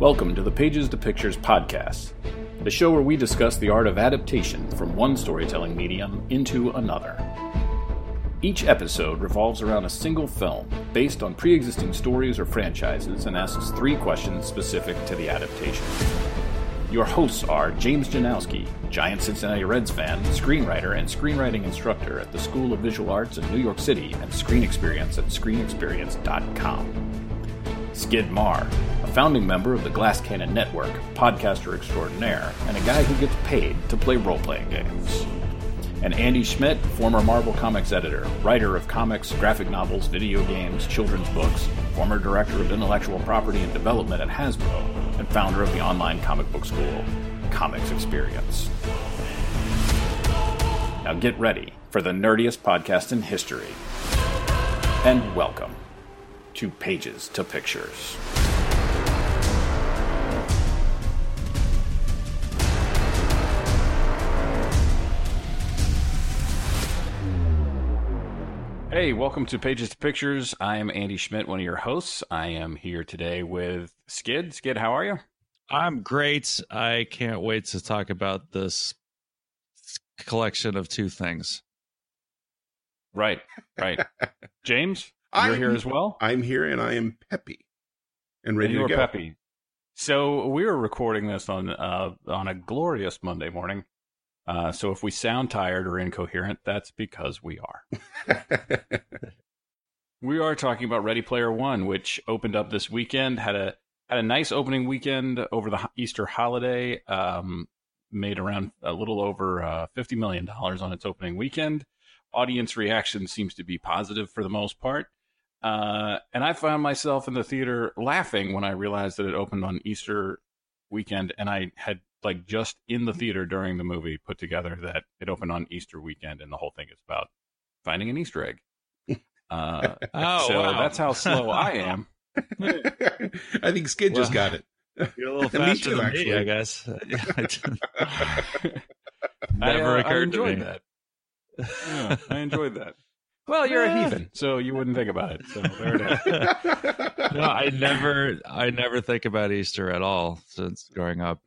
Welcome to the Pages to Pictures podcast, the show where we discuss the art of adaptation from one storytelling medium into another. Each episode revolves around a single film based on pre existing stories or franchises and asks three questions specific to the adaptation. Your hosts are James Janowski, giant Cincinnati Reds fan, screenwriter, and screenwriting instructor at the School of Visual Arts in New York City and Screen Experience at screenexperience.com. Skid Maher, a founding member of the Glass Cannon Network, podcaster extraordinaire, and a guy who gets paid to play role playing games. And Andy Schmidt, former Marvel Comics editor, writer of comics, graphic novels, video games, children's books, former director of intellectual property and development at Hasbro, and founder of the online comic book school, Comics Experience. Now get ready for the nerdiest podcast in history. And welcome to Pages to Pictures. Hey, welcome to Pages to Pictures. I am Andy Schmidt, one of your hosts. I am here today with Skid. Skid, how are you? I'm great. I can't wait to talk about this collection of two things. Right, right. James, you're I'm, here as well. I'm here and I am peppy and ready and to go. peppy. So we are recording this on uh, on a glorious Monday morning. Uh, so if we sound tired or incoherent, that's because we are. we are talking about Ready Player One, which opened up this weekend. had a had a nice opening weekend over the Easter holiday. Um, made around a little over uh, fifty million dollars on its opening weekend. Audience reaction seems to be positive for the most part. Uh, and I found myself in the theater laughing when I realized that it opened on Easter weekend, and I had like just in the theater during the movie put together that it opened on Easter weekend, and the whole thing is about finding an Easter egg. Uh, Oh, so wow. that's how slow I am. I think Skid just Well, got it. You're a little faster too, than actually. me, I guess. I, Never uh, occurred I to enjoyed me. that. Yeah, I enjoyed that. Well, you're a heathen, so you wouldn't think about it. So there it is. no, I never, I never think about Easter at all since growing up.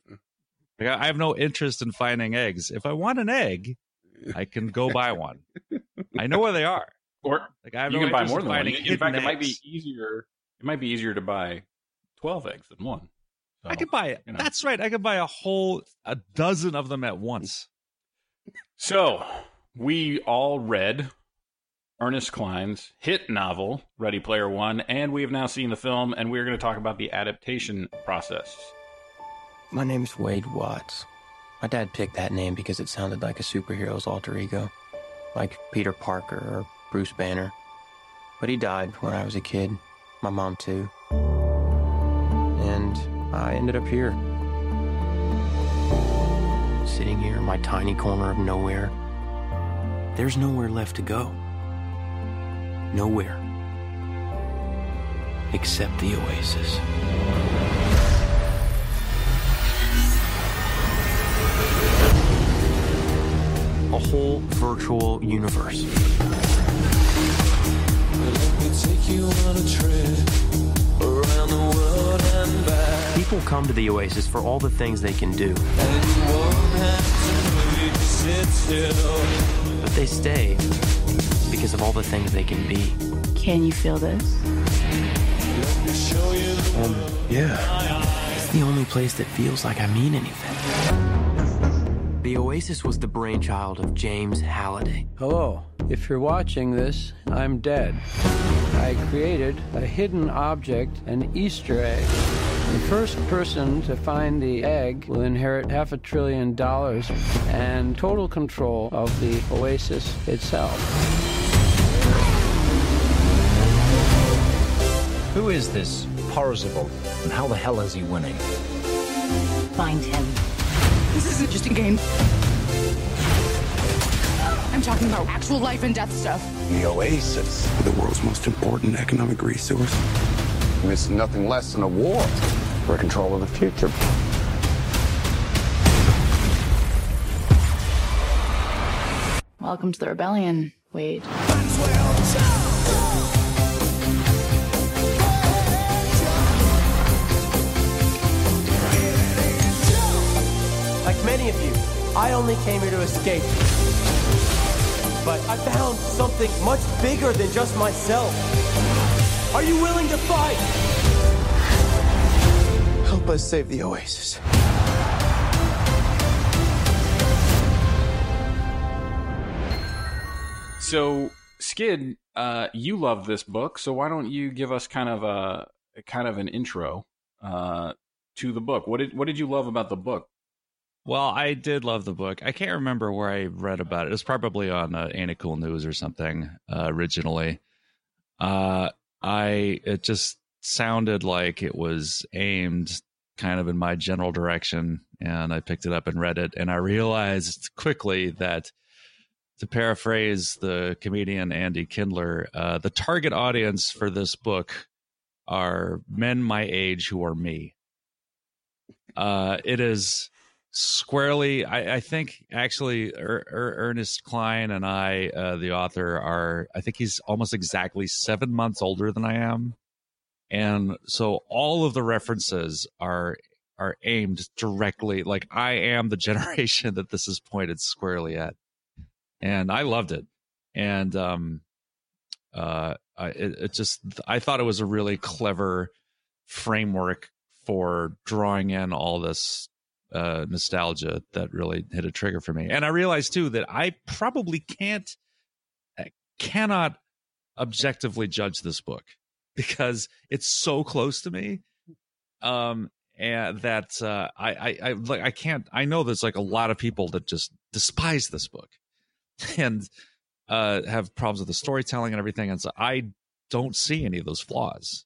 Like, I I have no interest in finding eggs. If I want an egg, I can go buy one. I know where they are. Or Like I have you no can buy more in than one. In fact, it might be easier. It might be easier to buy twelve eggs than one. So, I could buy. you know. That's right. I could buy a whole a dozen of them at once. So we all read Ernest Cline's hit novel Ready Player One, and we have now seen the film, and we're going to talk about the adaptation process. My name is Wade Watts. My dad picked that name because it sounded like a superhero's alter ego, like Peter Parker or Bruce Banner. But he died when I was a kid, my mom too. And I ended up here. Sitting here in my tiny corner of nowhere. There's nowhere left to go. Nowhere. Except the oasis. a whole virtual universe. People come to the Oasis for all the things they can do. But they stay because of all the things they can be. Can you feel this? Um, yeah. It's the only place that feels like I mean anything. The Oasis was the brainchild of James Halliday. Hello. If you're watching this, I'm dead. I created a hidden object, an Easter egg. The first person to find the egg will inherit half a trillion dollars and total control of the oasis itself. Who is this Parzival, and how the hell is he winning? Find him. This isn't just a game. I'm talking about actual life and death stuff. The Oasis. the world's most important economic resource. It's nothing less than a war for control of the future. Welcome to the rebellion, Wade. Many of you, I only came here to escape. But I found something much bigger than just myself. Are you willing to fight? Help us save the Oasis. So, Skid, uh, you love this book, so why don't you give us kind of a kind of an intro uh, to the book? What did what did you love about the book? Well, I did love the book. I can't remember where I read about it. It was probably on uh, Ain't It Cool News or something uh, originally. Uh, I it just sounded like it was aimed kind of in my general direction, and I picked it up and read it, and I realized quickly that to paraphrase the comedian Andy Kindler, uh, the target audience for this book are men my age who are me. Uh, it is squarely, I, I think, actually, er, er, Ernest Cline and I, uh, the author, are, I think he's almost exactly seven months older than I am. And so all of the references are are aimed directly like I am the generation that this is pointed squarely at and I loved it. And um, uh, I, it, it just I thought it was a really clever framework for drawing in all this uh, nostalgia that really hit a trigger for me. And I realized too that I probably can't, cannot objectively judge this book because it's so close to me. Um, and that uh, I, I, I like I can't. I know there's like a lot of people that just despise this book, and uh, have problems with the storytelling and everything. And so I don't see any of those flaws.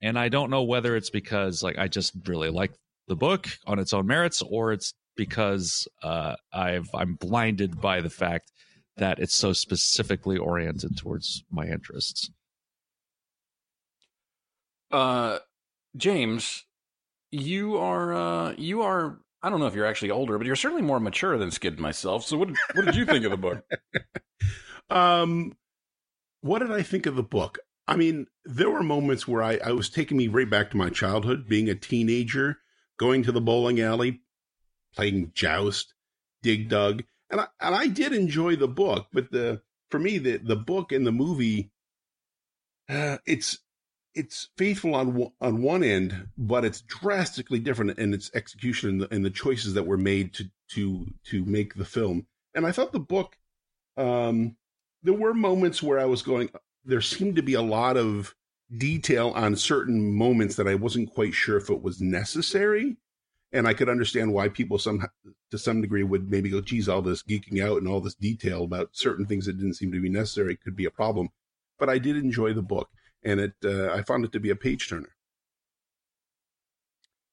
And I don't know whether it's because like I just really like the book on its own merits, or it's because uh, I've I'm blinded by the fact that it's so specifically oriented towards my interests. Uh, James, you are uh, you are I don't know if you're actually older, but you're certainly more mature than Skid myself. So what did, what did you think of the book? um, what did I think of the book? I mean, there were moments where I, I was taking me right back to my childhood, being a teenager, going to the bowling alley, playing joust, dig dug, and I and I did enjoy the book. But the for me, the the book and the movie, uh, it's it's faithful on on one end, but it's drastically different in its execution and the, and the choices that were made to to to make the film. And I thought the book, um, there were moments where I was going. There seemed to be a lot of detail on certain moments that I wasn't quite sure if it was necessary. And I could understand why people some to some degree would maybe go, geez, all this geeking out and all this detail about certain things that didn't seem to be necessary could be a problem. But I did enjoy the book and it uh, I found it to be a page turner.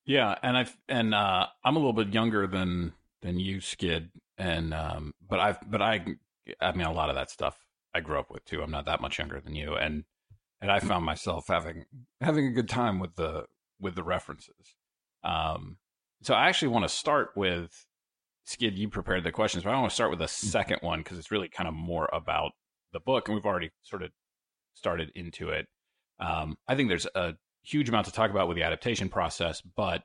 Yeah, and I've and uh, I'm a little bit younger than than you, Skid, and um, but I've but I I mean a lot of that stuff I grew up with too. I'm not that much younger than you, and and I found myself having having a good time with the with the references. Um, so I actually want to start with Skid. You prepared the questions, but I want to start with the second one because it's really kind of more about the book, and we've already sort of started into it. Um, I think there's a huge amount to talk about with the adaptation process, but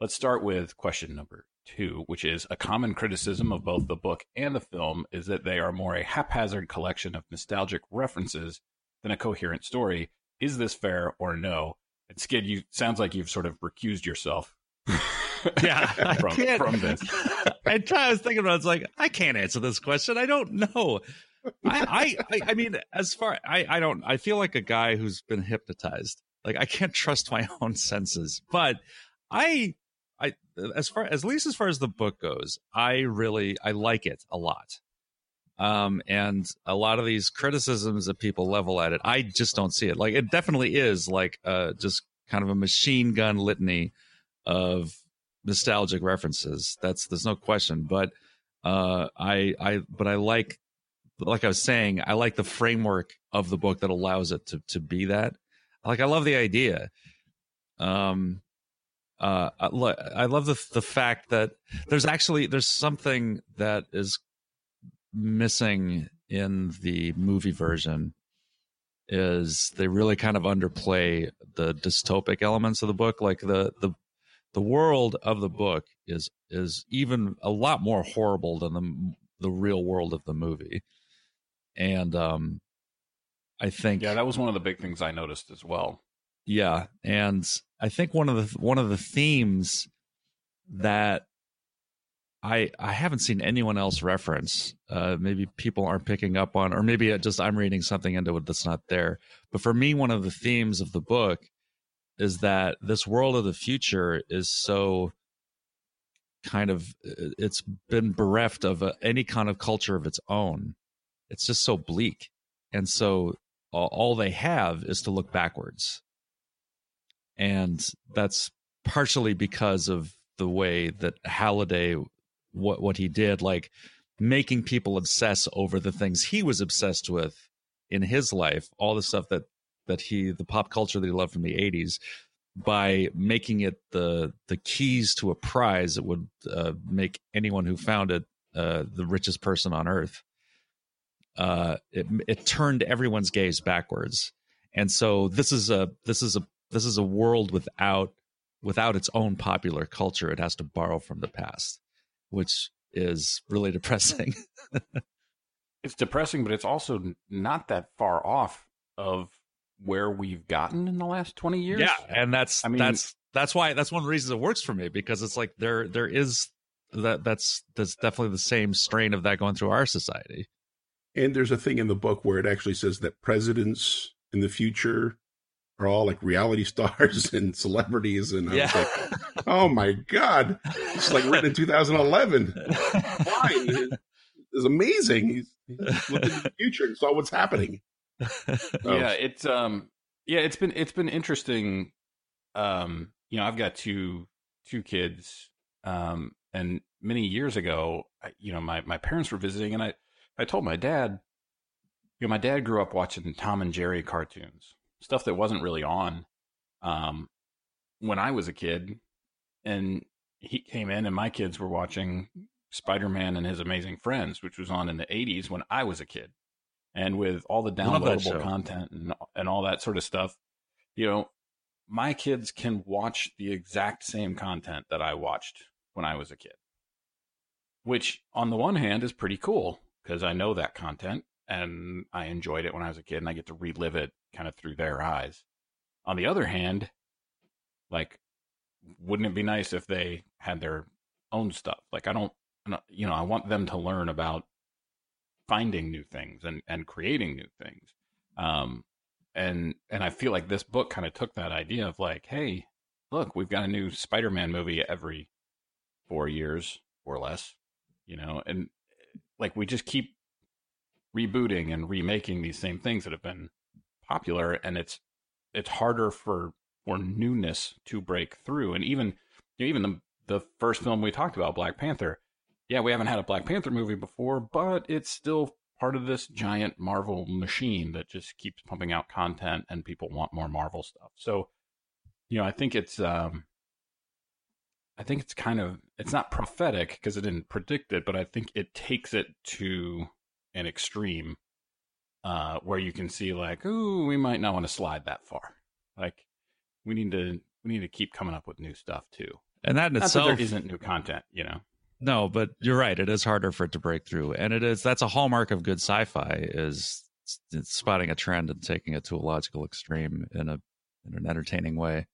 let's start with question number two, which is a common criticism of both the book and the film is that they are more a haphazard collection of nostalgic references than a coherent story. Is this fair or no? And Skid, you sounds like you've sort of recused yourself. yeah, from, from this. I, I was thinking about. It, it's like I can't answer this question. I don't know. I, I, I mean, as far I, I don't. I feel like a guy who's been hypnotized. Like I can't trust my own senses. But I, I, as far as least as far as the book goes, I really I like it a lot. Um, and a lot of these criticisms that people level at it, I just don't see it. Like it definitely is like uh just kind of a machine gun litany of nostalgic references. That's there's no question. But uh, I I but I like like I was saying, I like the framework of the book that allows it to to be that. Like I love the idea. Um, uh, I, I love the the fact that there's actually there's something that is missing in the movie version is they really kind of underplay the dystopic elements of the book like the the the world of the book is is even a lot more horrible than the the real world of the movie. And um I think Yeah, that was one of the big things I noticed as well. yeah, and I think one of the one of the themes that I I haven't seen anyone else reference. Uh, maybe people aren't picking up on, or maybe it just I'm reading something into it that's not there. But for me, one of the themes of the book is that this world of the future is so kind of it's been bereft of a, any kind of culture of its own. It's just so bleak, and so all they have is to look backwards, and that's partially because of the way that Halliday what what he did like making people obsess over the things he was obsessed with in his life all the stuff that that he the pop culture that he loved from the 80s by making it the the keys to a prize that would uh, make anyone who found it uh, the richest person on earth uh, it it turned everyone's gaze backwards. And so this is a this is a this is a world without without its own popular culture it has to borrow from the past which is really depressing. it's depressing, but it's also not that far off of where we've gotten in the last 20 years. Yeah, and that's I mean, that's that's why that's one of the reasons it works for me because it's like there there is that that's that's definitely the same strain of that going through our society. And there's a thing in the book where it actually says that presidents in the future are all like reality stars and celebrities, and I Yeah. was like, "Oh my god, it's like written in 2011." Fine, it's amazing. He's, he's looked into the future and saw what's happening. Oh, yeah, it's um yeah, it's been it's been interesting. Um, you know, I've got two two kids. Um, and many years ago, I, you know, my my parents were visiting, and I I told my dad, you know, my dad grew up watching Tom and Jerry cartoons, stuff that wasn't really on, um, when I was a kid, and he came in, and my kids were watching Spider Man and His Amazing Friends, which was on in the '80s when I was a kid and with all the Love that show. downloadable content and and all that sort of stuff, you know, my kids can watch the exact same content that I watched when I was a kid. Which on the one hand is pretty cool because I know that content and I enjoyed it when I was a kid and I get to relive it kind of through their eyes. On the other hand, like wouldn't it be nice if they had their own stuff? Like I don't you know, I want them to learn about finding new things and and creating new things um and and i feel like this book kind of took that idea of like hey look we've got a new spider-man movie every four years or less you know and like we just keep rebooting and remaking these same things that have been popular and it's it's harder for for newness to break through and even you know, even the the first film we talked about black panther yeah, we haven't had a Black Panther movie before, but it's still part of this giant Marvel machine that just keeps pumping out content and people want more Marvel stuff. So, you know, I think it's um I think it's kind of it's not prophetic because it didn't predict it, but I think it takes it to an extreme uh where you can see like, ooh, we might not want to slide that far. Like we need to we need to keep coming up with new stuff too. And that in Not that itself there isn't new content, you know. No, but you're right. It is harder for it to break through, and it is that's a hallmark of good sci-fi is spotting a trend and taking it to a logical extreme in a in an entertaining way.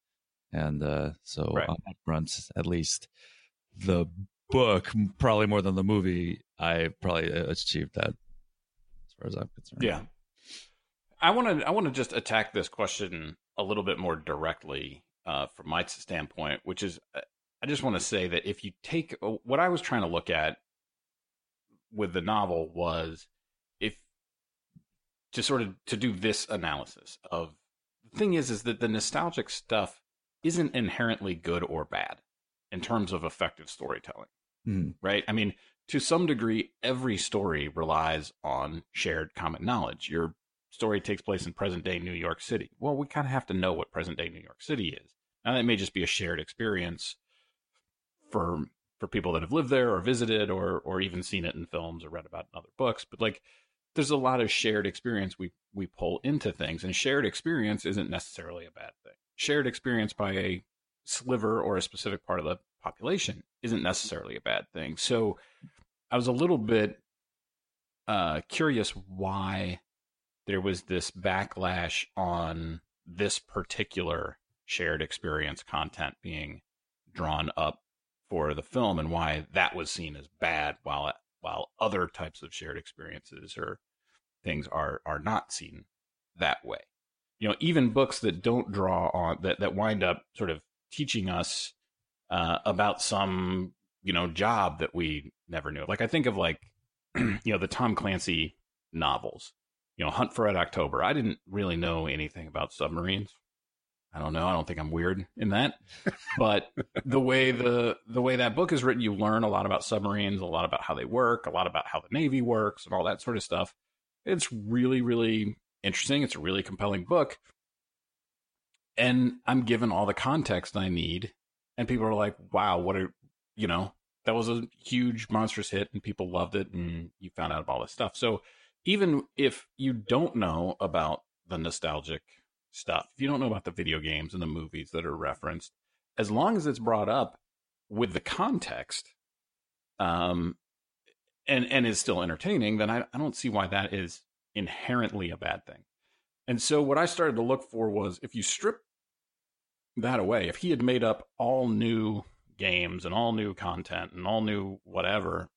And uh, so Right. on that front, at least the book, probably more than the movie, I probably uh, achieved that far as I'm concerned. Yeah. I want to I want to just attack this question a little bit more directly uh, from my standpoint, which is uh, I just want to say that if you take uh, what I was trying to look at with the novel was if to sort of to do this analysis of the thing is is that the nostalgic stuff isn't inherently good or bad in terms of effective storytelling Hmm. right? I mean, to some degree, every story relies on shared common knowledge. Your story takes place in present day New York City. Well, we kind of have to know what present day New York City is. Now, that may just be a shared experience for for people that have lived there or visited or or even seen it in films or read about in other books. But like, there's a lot of shared experience we we pull into things, and shared experience isn't necessarily a bad thing. Shared experience by a sliver or a specific part of the population isn't necessarily a bad thing. So I was a little bit uh, curious why there was this backlash on this particular shared experience content being drawn up for the film and why that was seen as bad while while other types of shared experiences or things are are not seen that way you know even books that don't draw on that that wind up sort of teaching us uh, about some you know job that we never knew like i think of like you know the tom clancy novels you know hunt for red october i didn't really know anything about submarines I don't know. I don't think I'm weird in that. But the way the the way that book is written, you learn a lot about submarines, a lot about how they work, a lot about how the Navy works, and all that sort of stuff. It's really, really interesting. It's a really compelling book. And I'm given all the context I need. And people are like, wow, what a you know, that was a huge monstrous hit and people loved it and you found out about all this stuff. So even if you don't know about the nostalgic stuff, if you don't know about the video games and the movies that are referenced, as long as it's brought up with the context, um, and and is still entertaining, then I, I don't see why that is inherently a bad thing. And so what I started to look for was if you strip that away, if he had made up all new games and all new content and all new whatever,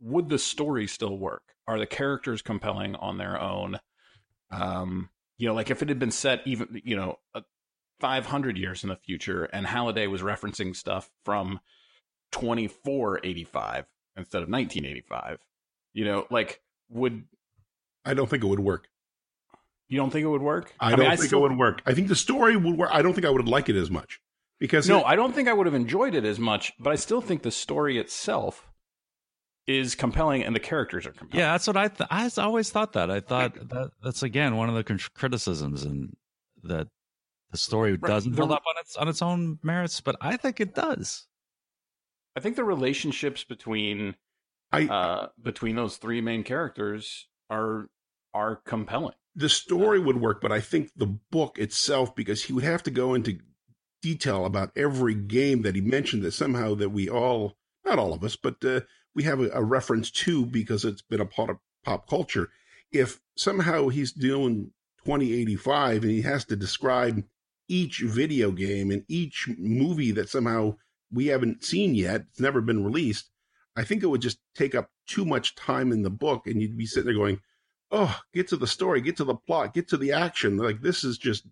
would the story still work? Are the characters compelling on their own? Um, you know, like if it had been set even, you know, 500 years in the future and Halliday was referencing stuff from 2485 instead of 1985, you know, like would. I don't think it would work. You don't think it would work? I, I don't mean, think I still, it would work. I think the story would work. I don't think I would like it as much because no, it, I don't think I would have enjoyed it as much. But I still think the story itself is compelling and the characters are compelling. Yeah, that's what I th- I always thought that. I thought that that's again one of the criticisms and that the story right. doesn't build up on its on its own merits, but I think it does. I think the relationships between I uh, between those three main characters are are compelling. The story would work, but I think the book itself, because he would have to go into detail about every game that he mentioned, that somehow that we all, not all of us, but uh, we have a, a reference to because it's been a part of pop culture. If somehow he's doing 2085 and he has to describe each video game and each movie that somehow we haven't seen yet, it's never been released, I think it would just take up too much time in the book and you'd be sitting there going, oh, get to the story, get to the plot, get to the action. Like this is just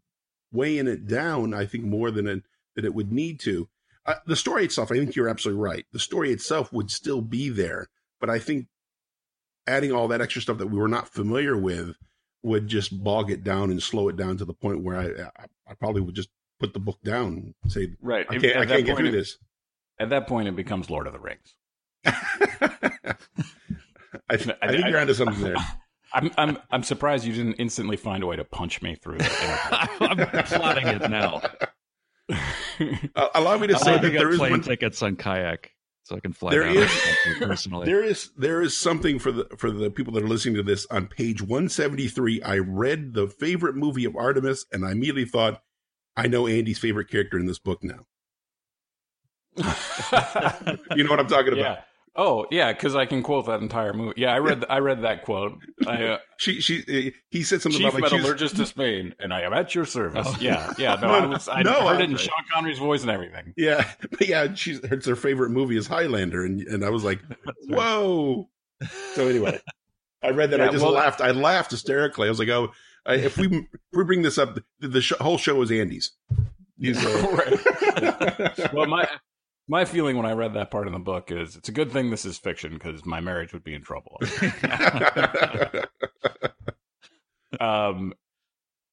weighing it down, I think, more than it, than it would need to. Uh, the story itself, I think you're absolutely right. The story itself would still be there, but I think adding all that extra stuff that we were not familiar with would just bog it down and slow it down to the point where I, I, I probably would just put the book down and say, right, I can't, I can't get through it, this. At that point, it becomes Lord of the Rings. I, th- I, think you're onto something there. I'm I'm I'm surprised you didn't instantly find a way to punch me through. I'm plotting it now. uh, allow me to say that there is plane one... tickets on kayak so I can fly there down is, personally. There is there is something for the for the people that are listening to this on page 173. I read the favorite movie of Artemis, and I immediately thought, I know Andy's favorite character in this book now. you know what I'm talking about? Oh yeah, because I can quote that entire movie. Yeah, I read I read that quote. I, uh, she she he said something Chief about like metallurgist to Spain, and I am at your service. Oh. Yeah, yeah. No, I was I no, heard it in Sean Connery's voice and everything. Yeah, but yeah, she's it's her favorite movie is Highlander, and and I was like, whoa. So anyway, I read that. Yeah, I just well, laughed. I laughed hysterically. I was like, oh, I, if we if we bring this up, the, the whole show is Andy's. He's, uh, right. well, my my feeling when I read that part in the book is it's a good thing this is fiction because my marriage would be in trouble. um,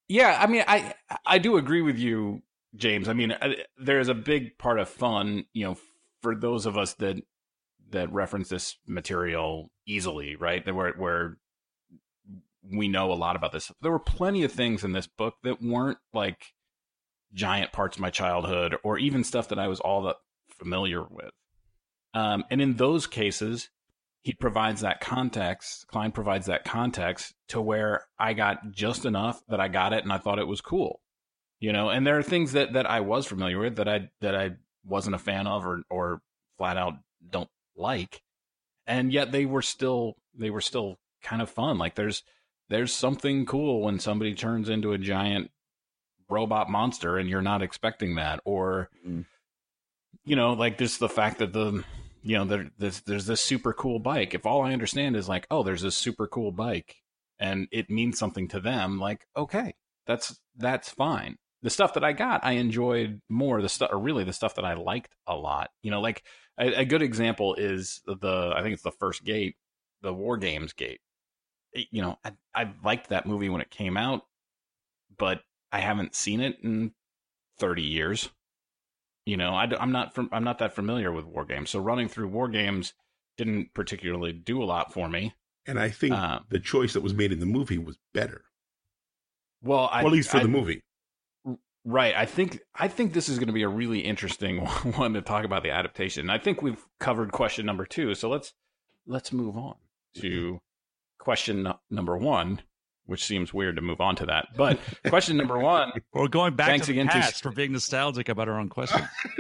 yeah, I mean, I I do agree with you, James. I mean, I, there's a big part of fun, you know, for those of us that that reference this material easily, right? That where where we know a lot about this. There were plenty of things in this book that weren't like giant parts of my childhood or even stuff that I was all that familiar with. Um, and in those cases, he provides that context. Cline provides that context to where I got just enough that I got it and I thought it was cool. You know, and there are things that that I was familiar with that I that I wasn't a fan of or or flat out don't like, and yet they were still they were still kind of fun. Like there's there's something cool when somebody turns into a giant robot monster and you're not expecting that or mm. You know like just the fact that the you know there, there's there's this super cool bike. If all i understand is like oh there's this super cool bike and it means something to them like okay that's that's fine. The stuff that i got i enjoyed more. The stuff or really the stuff that i liked a lot. You know like a, a good example is the i think it's the first gate the war games gate. You know I, I liked that movie when it came out but I haven't seen it in 30 years. You know, I, am not from, I'm not that familiar with war games, so running through war games didn't particularly do a lot for me. And I think uh, the choice that was made in the movie was better. Well, I, well at least for I, the movie, right? I think I think this is going to be a really interesting one to talk about the adaptation. I think we've covered question number two, so let's let's move on to question number one, which seems weird to move on to that. But question number one. We're going back to the again past to... for being nostalgic about our own question.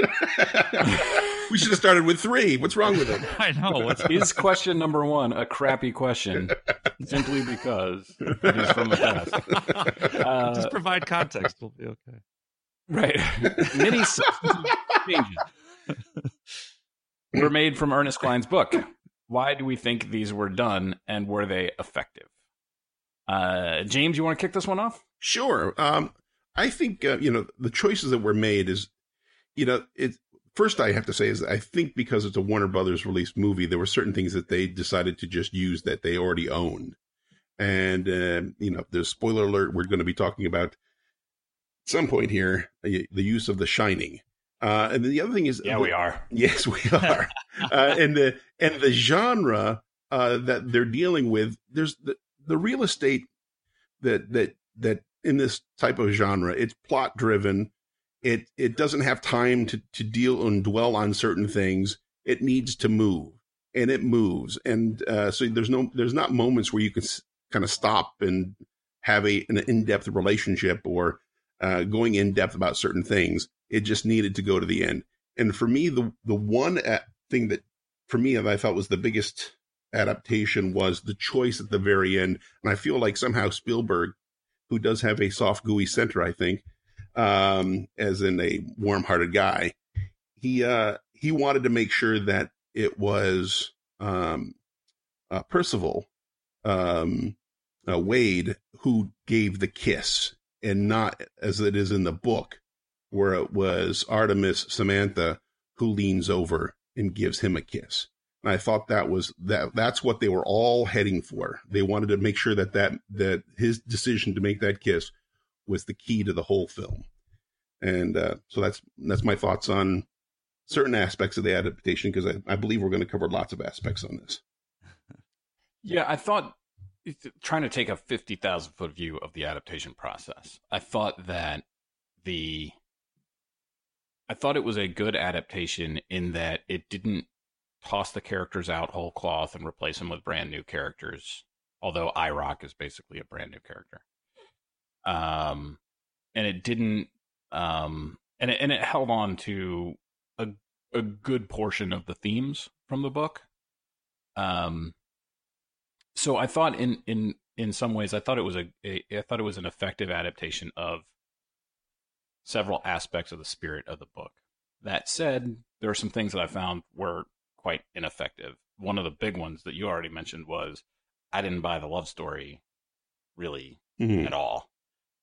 we should have started with three. What's wrong with it? I know. What's... Is question number one a crappy question simply because it is from the past? Uh, Just provide context. We'll be okay. Right. Many changes were made from Ernest Cline's book. Why do we think these were done and were they effective? Uh, James, you want to kick this one off? Sure. Um, I think uh, you know the choices that were made is, you know, it. First, I have to say is I think because it's a Warner Brothers released movie, there were certain things that they decided to just use that they already owned, and uh, you know, the spoiler alert. We're going to be talking about at some point here the use of The Shining. Uh, and the other thing is, yeah, we are. Yes, we are. uh, and the and the genre uh, that they're dealing with, there's the, the real estate that that that in this type of genre, it's plot driven. It it doesn't have time to to deal and dwell on certain things. It needs to move, and it moves. And uh, so there's no there's not moments where you can s- kind of stop and have a an in depth relationship or uh, going in depth about certain things. It just needed to go to the end. And for me, the the one uh, thing that for me that I thought was the biggest adaptation was the choice at the very end. And I feel like somehow Spielberg, who does have a soft, gooey center, I think, um, as in a warm hearted guy, he, uh, he wanted to make sure that it was, um, uh, Parzival, um, uh, Wade who gave the kiss and not as it is in the book where it was Artemis Samantha who leans over and gives him a kiss. And I thought that was that that's what they were all heading for. They wanted to make sure that that that his decision to make that kiss was the key to the whole film. And uh, so that's that's my thoughts on certain aspects of the adaptation because I, I believe we're going to cover lots of aspects on this. Yeah, I thought trying to take a 50,000 foot view of the adaptation process. I thought that the I thought it was a good adaptation in that it didn't toss the characters out whole cloth and replace them with brand new characters. Although iRock is basically a brand new character. Um, and it didn't, um, and it, and it held on to a a good portion of the themes from the book. Um, so I thought in in in some ways I thought it was a, a I thought it was an effective adaptation of several aspects of the spirit of the book. That said, there are some things that I found were quite ineffective. One of the big ones that you already mentioned was I didn't buy the love story really mm-hmm. at all.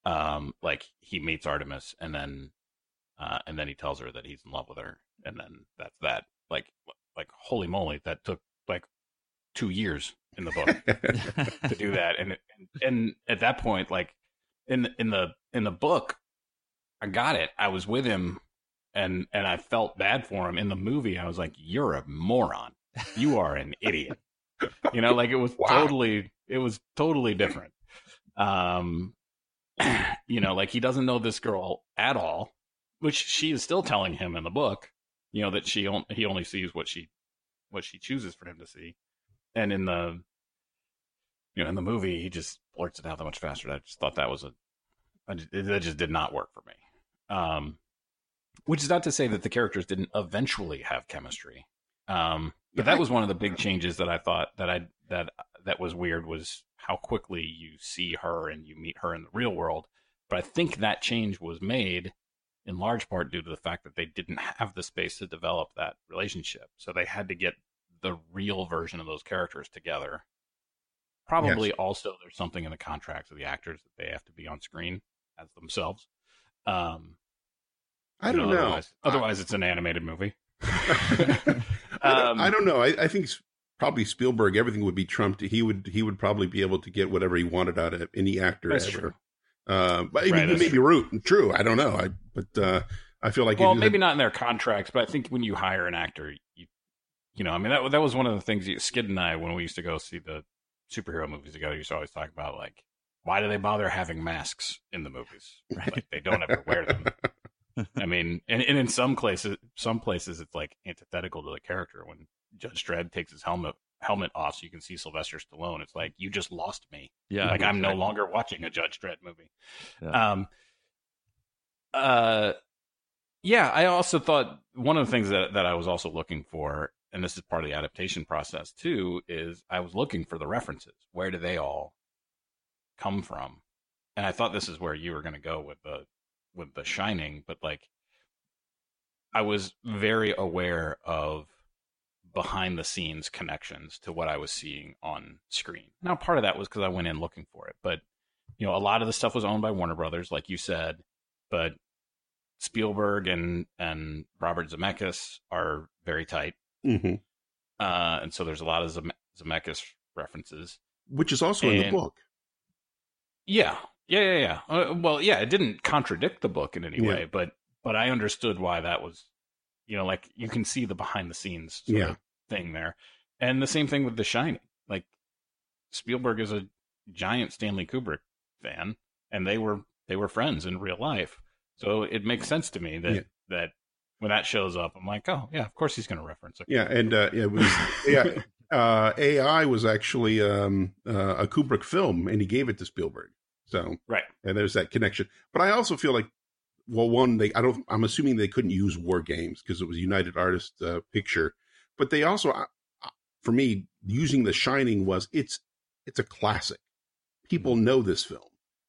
Um, like he meets Artemis and then uh, and then he tells her that he's in love with her, and then that's that. Like like holy moly, that took like two years in the book to do that, and, and and at that point, like in in the in the book, I got it. I was with him and and I felt bad for him in the movie. I was like, "You're a moron. You are an idiot." you know, like it was wow. totally it was totally different. Um, you know, like he doesn't know this girl at all, which she is still telling him in the book. You know that she on, he only sees what she what she chooses for him to see, and in the you know in the movie he just blurts it out that much faster. I just thought that was a, just, that just did not work for me. Um, which is not to say that the characters didn't eventually have chemistry. Um, but that was one of the big changes that I thought that I that that was weird was how quickly you see her and you meet her in the real world. But I think that change was made in large part due to the fact that they didn't have the space to develop that relationship. So they had to get the real version of those characters together. Probably yes. also there's something in the contracts of the actors that they have to be on screen as themselves. Um, I don't know. know. Otherwise, otherwise I, it's an animated movie. I, don't, I, don't, know. I, I, think probably Spielberg. Everything would be trumped. He would he would probably be able to get whatever he wanted out of any actor That's ever. True. Uh, but right, maybe true. root. True. I don't know. I but uh, I feel like well, maybe not in their contracts, but I think when you hire an actor, you you know, I mean that that was one of the things Skid and I when we used to go see the superhero movies together. Used to always talk about like why do they bother having masks in the movies? Right? Like they don't ever wear them. I mean, and, and in some places, some places it's like antithetical to the character. When Judge Dredd takes his helmet helmet off, so you can see Sylvester Stallone. It's like you just lost me. Yeah, like I'm no longer watching a Judge Dredd movie. Yeah. Um. Uh. Yeah, I also thought one of the things that that I was also looking for, and this is part of the adaptation process too, is I was looking for the references. Where do they all come from? And I thought this is where you were going to go with the with The Shining, but like I was very aware of behind the scenes connections to what I was seeing on screen. Now, part of that was because I went in looking for it, but you know, a lot of the stuff was owned by Warner Brothers, like you said, but Spielberg and and Robert Zemeckis are very tight, mm-hmm. uh, and so there's a lot of Zem- Zemeckis references, which is also and, in the book. Yeah, yeah, yeah, yeah. Uh, well, yeah, it didn't contradict the book in any yeah. way, but but I understood why that was. You know, like you can see the behind the scenes yeah. thing there, and the same thing with The Shining. Like Spielberg is a giant Stanley Kubrick fan, and they were they were friends in real life, so it makes sense to me that yeah. that when that shows up, I'm like, oh yeah, of course he's going to reference it. Yeah, and uh, it was yeah. Uh, AI was actually um, uh, a Kubrick film, and he gave it to Spielberg. So right, and there's that connection. But I also feel like, well, one, they I don't. I'm assuming they couldn't use War Games because it was United Artists uh, picture. But they also, for me, using The Shining was it's it's a classic. People mm-hmm. know this film.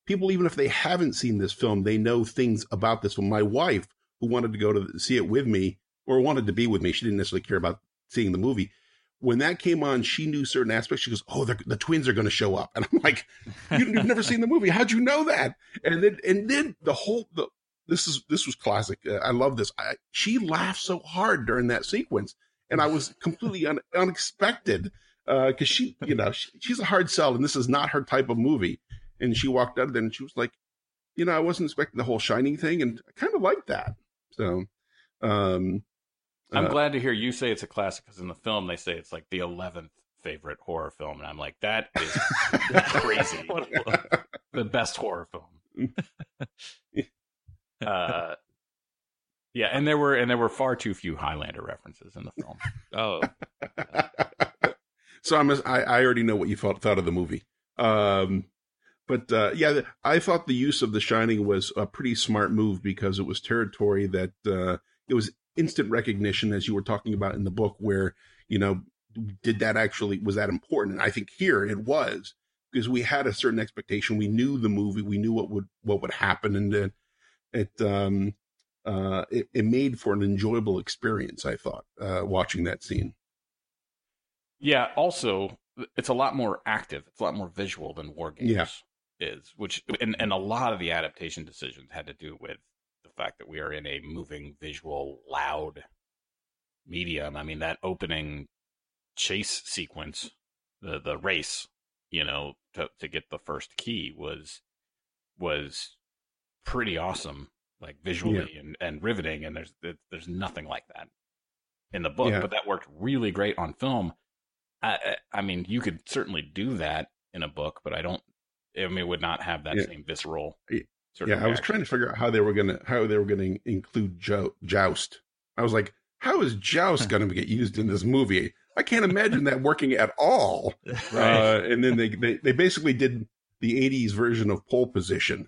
People, even if they haven't seen this film, they know things about this film. My wife, who wanted to go to see it with me or wanted to be with me, she didn't necessarily care about seeing the movie when that came on, she knew certain aspects. She goes, "Oh, the twins are going to show up," and I'm like, you, "You've never seen the movie? How'd you know that?" And then, and then the whole the this is this was classic. Uh, I love this. I, she laughed so hard during that sequence, and I was completely un, unexpected because uh, she, you know, she, she's a hard sell, and this is not her type of movie. And she walked out of there, and she was like, "You know, I wasn't expecting the whole Shining thing, and I kind of like that." So, um, I'm uh, glad to hear you say it's a classic because in the film they say it's like the eleventh favorite horror film, and I'm like, that is crazy. the best horror film. uh, yeah, and there were and there were far too few Highlander references in the film. oh, so I'm I, I already know what you thought thought of the movie. Um, but uh, yeah, I thought the use of The Shining was a pretty smart move because it was territory that uh, it was instant recognition as you were talking about in the book where you know did that actually was that important? And i think here it was because we had a certain expectation. We knew the movie. We knew what would what would happen and it it um uh it, it made for an enjoyable experience i thought uh watching that scene. Yeah also it's a lot more active. It's a lot more visual than war games yeah. is which and, and a lot of the adaptation decisions had to do with fact that we are in a moving, visual, loud medium. I mean, that opening chase sequence, the the race, you know, to to get the first key was was pretty awesome, like visually yeah. and, and riveting. And there's there's nothing like that in the book, yeah. but that worked really great on film. I I mean, you could certainly do that in a book, but I don't. I mean, it would not have that yeah. same visceral yeah, I was trying to figure out how they were gonna how they were gonna include jo- joust. I was like, how is joust going to get used in this movie? I can't imagine that working at all. Right. Uh, and then they, they they basically did the '80s version of pole position,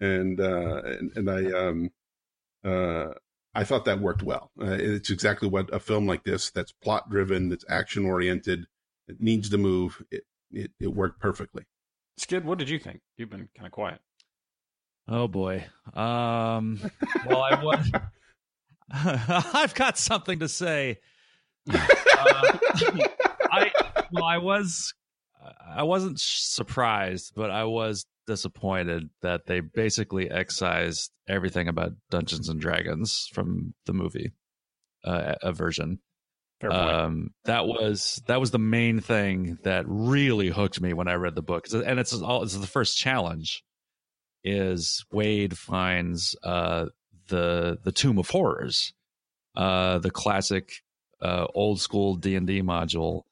and uh, and, and I um uh I thought that worked well. Uh, it's exactly what a film like this that's plot driven, that's action oriented, it needs to move. It, it it worked perfectly. Skid, what did you think? You've been kind of quiet. Oh boy. Um, well, I was. I've got something to say. Uh, I well, I was. I wasn't surprised, but I was disappointed that they basically excised everything about Dungeons and Dragons from the movie uh, a version. Um, that was that was the main thing that really hooked me when I read the book, and it's all it's the first challenge. Is Wade finds uh, the the Tomb of Horrors, uh, the classic uh, old school D and D module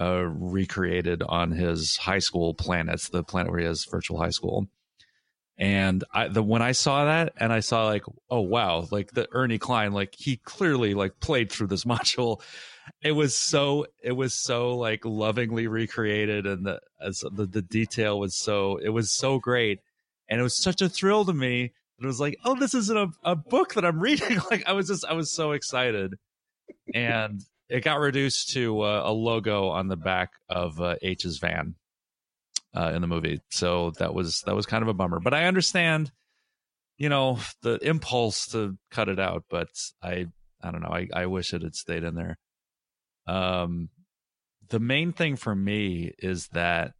uh, recreated on his high school planets, the planet where he has virtual high school. And I, the when I saw that, and I saw like, oh wow, like the Ernie Cline, like he clearly like played through this module. It was so, it was so like lovingly recreated, and the the, the detail was so, it was so great, and it was such a thrill to me that it was like, oh, this isn't a, a book that I'm reading. like I was just, I was so excited, and it got reduced to uh, a logo on the back of uh, Aech's van uh, in the movie. So that was that was kind of a bummer. But I understand, you know, the impulse to cut it out. But I I don't know. I, I wish it had stayed in there. Um, the main thing for me is that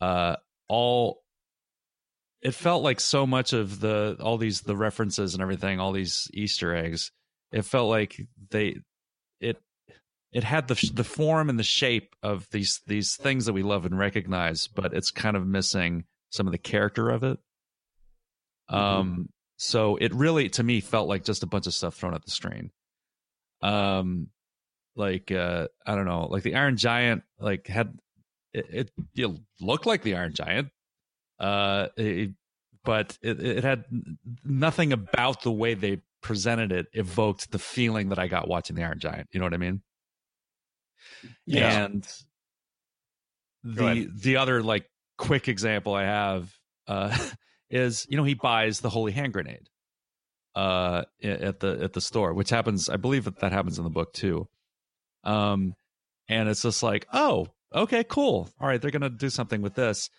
uh all it felt like so much of the all these the references and everything all these easter eggs it felt like they it it had the the form and the shape of these these things that we love and recognize, but it's kind of missing some of the character of it. Mm-hmm. Um, so it really to me felt like just a bunch of stuff thrown at the screen. Um, like uh, I don't know, like the Iron Giant, like had it, it, it looked like the Iron Giant, uh, it, but it, it had nothing about the way they presented it evoked the feeling that I got watching the Iron Giant. You know what I mean? Yeah. And the the other like quick example I have uh, is you know he buys the holy hand grenade uh, at the at the store, which happens I believe that that happens in the book too. Um, and it's just like oh okay cool all right they're gonna do something with this,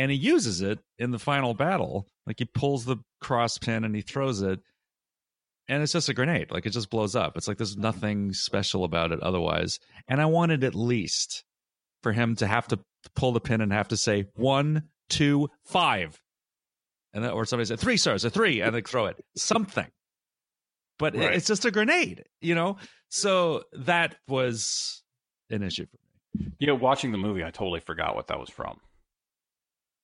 and he uses it in the final battle. Like he pulls the cross pin and he throws it, and it's just a grenade. Like it just blows up. It's like there's nothing special about it otherwise. And I wanted at least for him to have to pull the pin and have to say one, two, five, and then, or somebody said three stars, a three, and they throw it something. But right. it's just a grenade, you know. So that was an issue for me. You know, watching the movie, I totally forgot what that was from.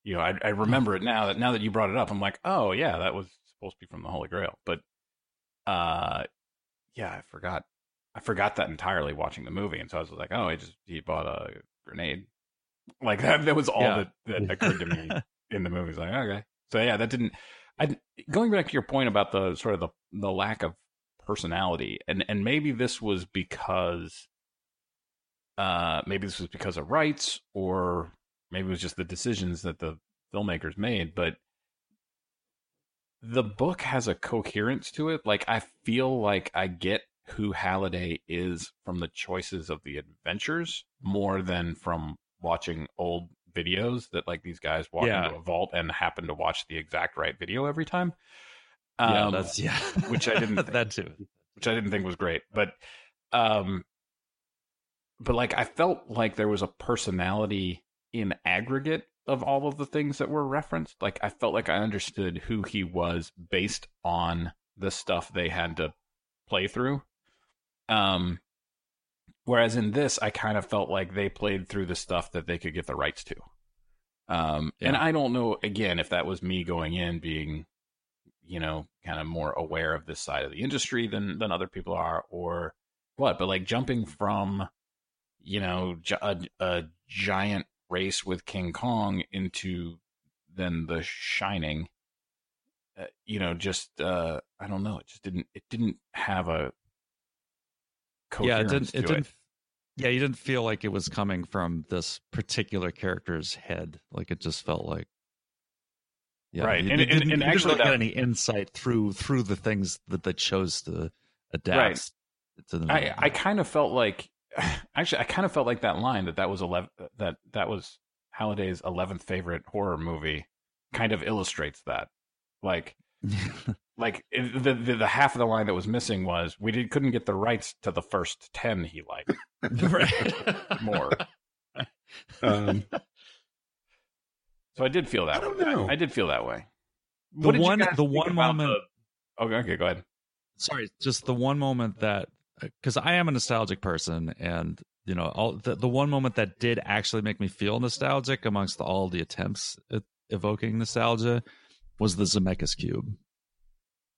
You know, I, I remember it now that now that you brought it up, I'm like, oh yeah, that was supposed to be from the Holy Grail. But uh, yeah, I forgot. I forgot that entirely watching the movie, and so I was like, oh, he just he bought a grenade. Like that. That was all yeah. that, that occurred to me in the movie. It's like okay, so yeah, that didn't. I going back to your point about the sort of the the lack of personality, and and maybe this was because, uh, maybe this was because of rights, or maybe it was just the decisions that the filmmakers made, but the book has a coherence to it. Like I feel like I get who Halliday is from the choices of the adventures more than from watching old videos that like these guys walk yeah. into a vault and happen to watch the exact right video every time. Um, yeah, that's yeah, which I didn't think, that too, which I didn't think was great, but um, but like I felt like there was a personality in aggregate of all of the things that were referenced. Like I felt like I understood who he was based on the stuff they had to play through. Um whereas in this I kind of felt like they played through the stuff that they could get the rights to. Um yeah. and I don't know again if that was me going in being you know kind of more aware of this side of the industry than than other people are or what, but like jumping from you know a, a giant race with King Kong into then The Shining. Uh, you know, just uh, I don't know. It just didn't. It didn't have a. Yeah, it didn't. It didn't. It. Yeah, you didn't feel like it was coming from this particular character's head. Like it just felt like. Yeah, Right. You, And- you and- and actually get that- any insight through through the things that they chose to adapt Right. to the I, I kind of felt like actually I kind of felt like that line that that was 11 that that was Halliday's 11th favorite horror movie kind of illustrates that. Like like it, the, the the half of the line that was missing was we did, couldn't get the rights to the first 10 he liked. More. Um, so I did feel that I don't way. know. I, did feel that way. The one- the one moment- the- okay okay go ahead. Sorry just the one moment that because i am a nostalgic person and you know all the, the one moment that did actually make me feel nostalgic amongst all the attempts at evoking nostalgia was the zemeckis cube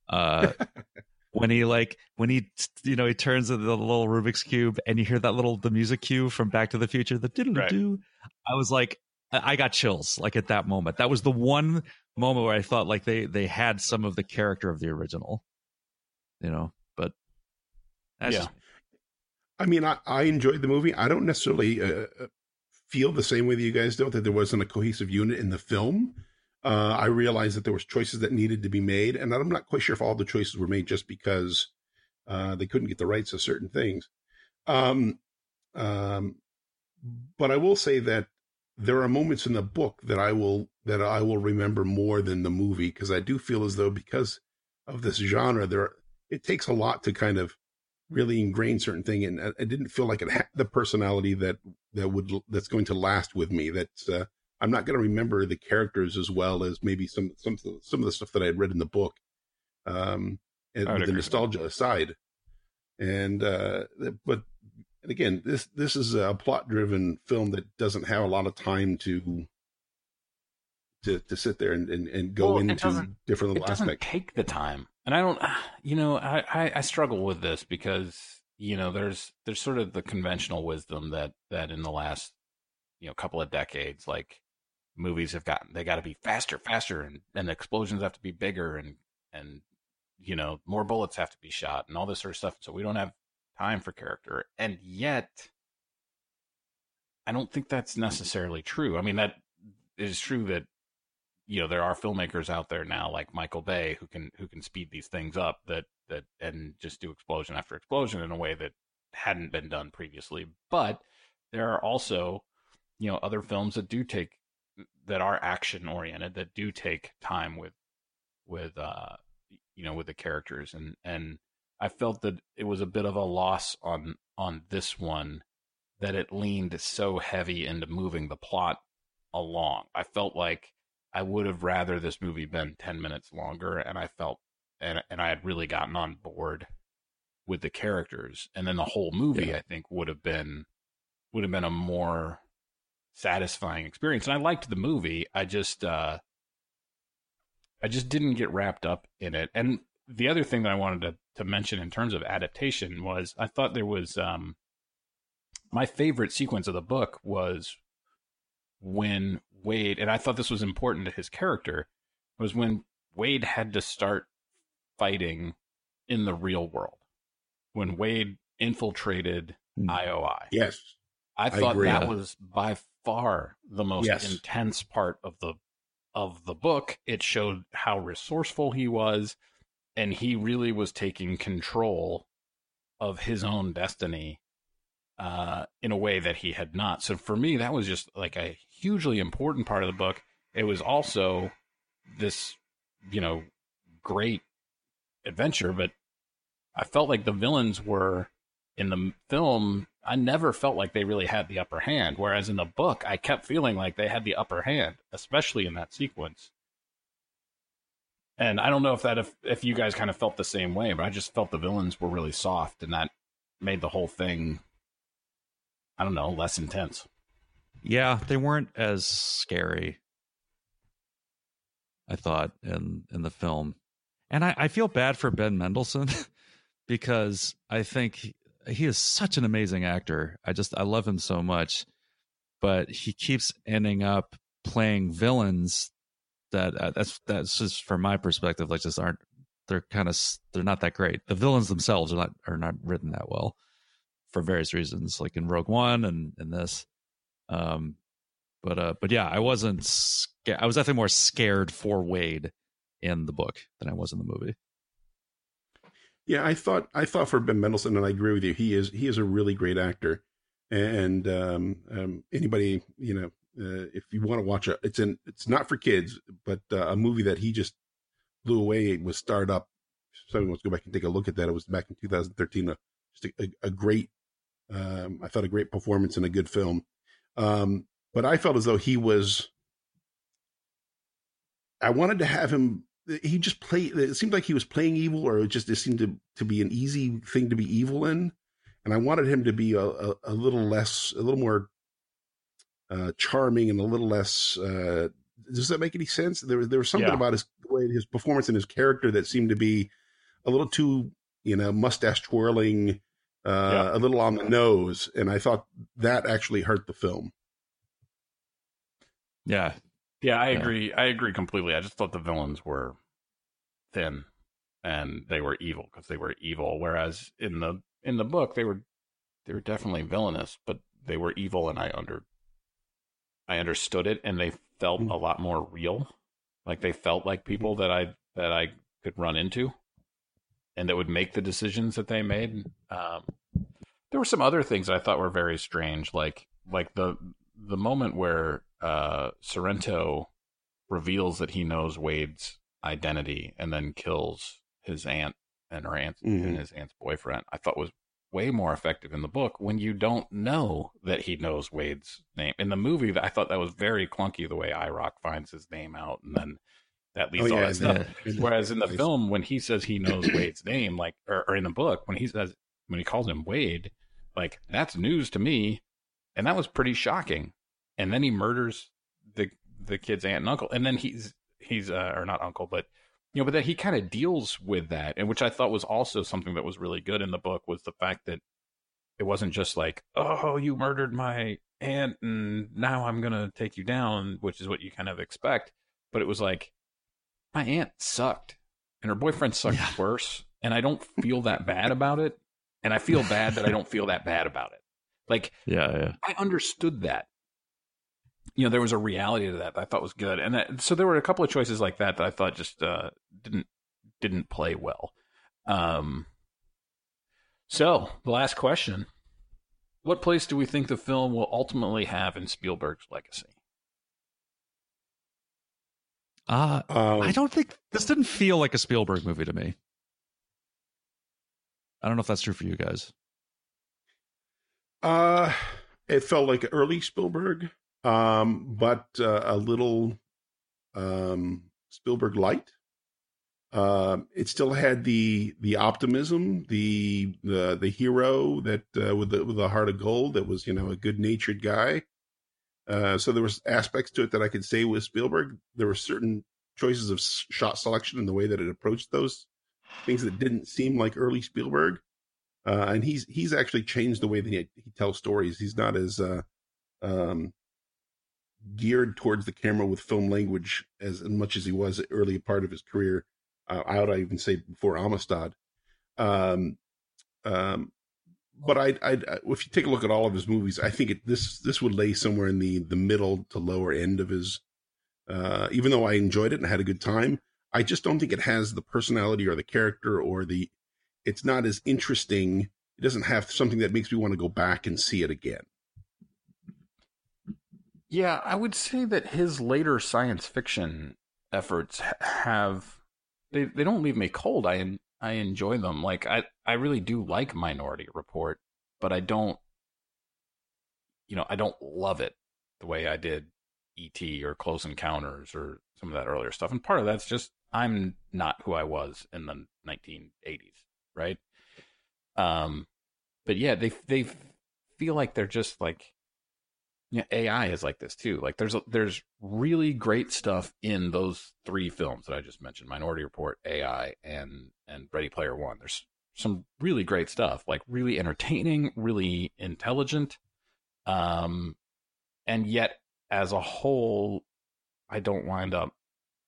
uh when he like when he you know he turns into the little rubik's cube and you hear that little the music cue from back to the future the diddle do i was like I I got chills like at that moment. That was the one moment where I thought like they they had some of the character of the original, you know. That's Yeah. just- I mean, I, I enjoyed the movie. I don't necessarily uh, uh, feel the same way that you guys don't that there wasn't a cohesive unit in the film. Uh, I realized that there was choices that needed to be made, and I'm not quite sure if all the choices were made just because uh, they couldn't get the rights of certain things. Um, um, but I will say that there are moments in the book that I will that I will remember more than the movie because I do feel as though because of this genre, there it takes a lot to kind of really ingrained certain thing, and I- I didn't feel like it had the personality that that would that's going to last with me. That's uh, I'm not going to remember the characters as well as maybe some some some of the stuff that I had read in the book. Um, and with the nostalgia aside, and uh, but and again, this this is a plot driven film that doesn't have a lot of time to to to sit there and and, and go Well, into doesn't- different it little doesn't aspects. take the time and i don't you know I, I i struggle with this because you know there's there's sort of the conventional wisdom that that in the last you know couple of decades like movies have gotten they got to be faster faster and and explosions have to be bigger and and you know more bullets have to be shot and all this sort of stuff so we don't have time for character. And yet i don't think that's necessarily true. I mean that is true that you know there are filmmakers out there now like Michael Bay who can who can speed these things up that that and just do explosion after explosion in a way that hadn't been done previously but there are also you know other films that do take that are action oriented that do take time with with uh you know with the characters and and I felt that it was a bit of a loss on on this one that it leaned so heavy into moving the plot along. I felt like I would have rather this movie been 10 minutes longer and I felt and and I had really gotten on board with the characters and then the whole movie Yeah. I think would have been would have been a more satisfying experience and I liked the movie I just uh I just didn't get wrapped up in it and the other thing that I wanted to to mention in terms of adaptation was I thought there was um my favorite sequence of the book was when Wade, and I thought this was important to his character, was when Wade had to start fighting in the real world. When Wade infiltrated Hmm. IOI. Yes, I I thought agree. that was by far the most Yes. intense part of the of the book. It showed how resourceful he was, and he really was taking control of his own destiny uh, in a way that he had not. So for me, that was just like a hugely important part of the book. It was also this, you know, great adventure, but I felt like the villains were in the film. I never felt like they really had the upper hand. Whereas in the book, I kept feeling like they had the upper hand, especially in that sequence. And I don't know if that if if you guys kind of felt the same way, but I just felt the villains were really soft, and that made the whole thing, I don't know, less intense. Yeah, they weren't as scary. I thought in in the film, and I, I feel bad for Ben Mendelsohn because I think he, is such an amazing actor. I just I love him so much, but he keeps ending up playing villains that uh, that's that's just from my perspective like just aren't they're kind of they're not that great. The villains themselves are not are not written that well for various reasons, like in Rogue One and and this. Um, But uh, but yeah, I wasn't. Scared. I was definitely more scared for Wade in the book than I was in the movie. Yeah, I thought I thought for Ben Mendelsohn, and I agree with you. He is he is a really great actor, and um, um, anybody you know, uh, if you want to watch it, it's in it's not for kids, but uh, a movie that he just blew away was Starred Up. Someone wants to go back and take a look at that. It was back in 2013. A, just a, a great, um, I thought a great performance and a good film. Um, but I felt as though he was. I wanted to have him. He just played. It seemed like he was playing evil, or it just it seemed to to be an easy thing to be evil in. And I wanted him to be a, a, a little less, a little more uh, charming, and a little less. Uh, does that make any sense? There was there was something Yeah. about his way, his performance and his character that seemed to be a little too, you know, mustache twirling, uh, Yeah. a little on the nose, and I thought that actually hurt the film. Yeah, Yeah, I Yeah. agree. I agree completely. I just thought the villains were thin and they were evil because they were evil. Whereas in the in the book, they were they were definitely villainous, but they were evil, and I under I understood it, and they felt Mm. a lot more real. Like they felt like people that I that I could run into, and that would make the decisions that they made. Um, there were some other things I thought were very strange, like like the the moment where uh, Sorrento reveals that he knows Wade's identity and then kills his aunt and her aunt Mhm. and his aunt's boyfriend. I thought was way more effective in the book when you don't know that he knows Wade's name. In the movie, I thought that was very clunky the way i-R0k finds his name out and then that leads Oh, all yeah, that stuff. yeah. Whereas in the film, when he says he knows Wade's name, like, or, or in the book, when he says, when he calls him Wade, like, that's news to me. And that was pretty shocking. And then he murders the, the kid's aunt and uncle. And then he's, he's, uh, or not uncle, but, you know, but then he kind of deals with that. And which I thought was also something that was really good in the book was the fact that it wasn't just like, oh, you murdered my aunt and now I'm going to take you down, which is what you kind of expect. But it was like, my aunt sucked and her boyfriend sucked Yeah. worse. And I don't feel that bad about it. And I feel bad that I don't feel that bad about it. Like, yeah, yeah. I understood that. You know, there was a reality to that, that I thought was good, and that, so there were a couple of choices like that that I thought just uh, didn't didn't play well. Um, so the last question: What place do we think the film will ultimately have in Spielberg's legacy? Uh, Um, I don't think this didn't feel like a Spielberg movie to me. I don't know if that's true for you guys. Uh, it felt like early Spielberg, um, but uh, a little um, Spielberg light. Um, it still had the the optimism, the the the hero that uh, with the with a heart of gold that was you know a good natured guy. Uh, so there was aspects to it that I could say with Spielberg. There were certain choices of shot selection and the way that it approached those things that didn't seem like early Spielberg. Uh, and he's he's actually changed the way that he, he tells stories. He's not as uh, um, geared towards the camera with film language as much as he was early part of his career. Uh, I would even say before Amistad. Um, um, but I, I, if you take a look at all of his movies, I think it, this this would lay somewhere in the the middle to lower end of his. Uh, even though I enjoyed it and had a good time, I just don't think it has the personality or the character or the. It's not as interesting. It doesn't have something that makes me want to go back and see it again. Yeah, I would say that his later science fiction efforts have they they don't leave me cold. I I enjoy them. Like I I really do like Minority Report, but I don't you know, I don't love it the way I did ET or Close Encounters or some of that earlier stuff. And part of that's just I'm not who I was in the 1980s, right? Um but yeah, they they feel like they're just like yeah, AI is like this too. Like there's there's really great stuff in those three films that I just mentioned: Minority Report, AI, and and Ready Player One. There's some really great stuff, like really entertaining, really intelligent, um, and yet as a whole, I don't wind up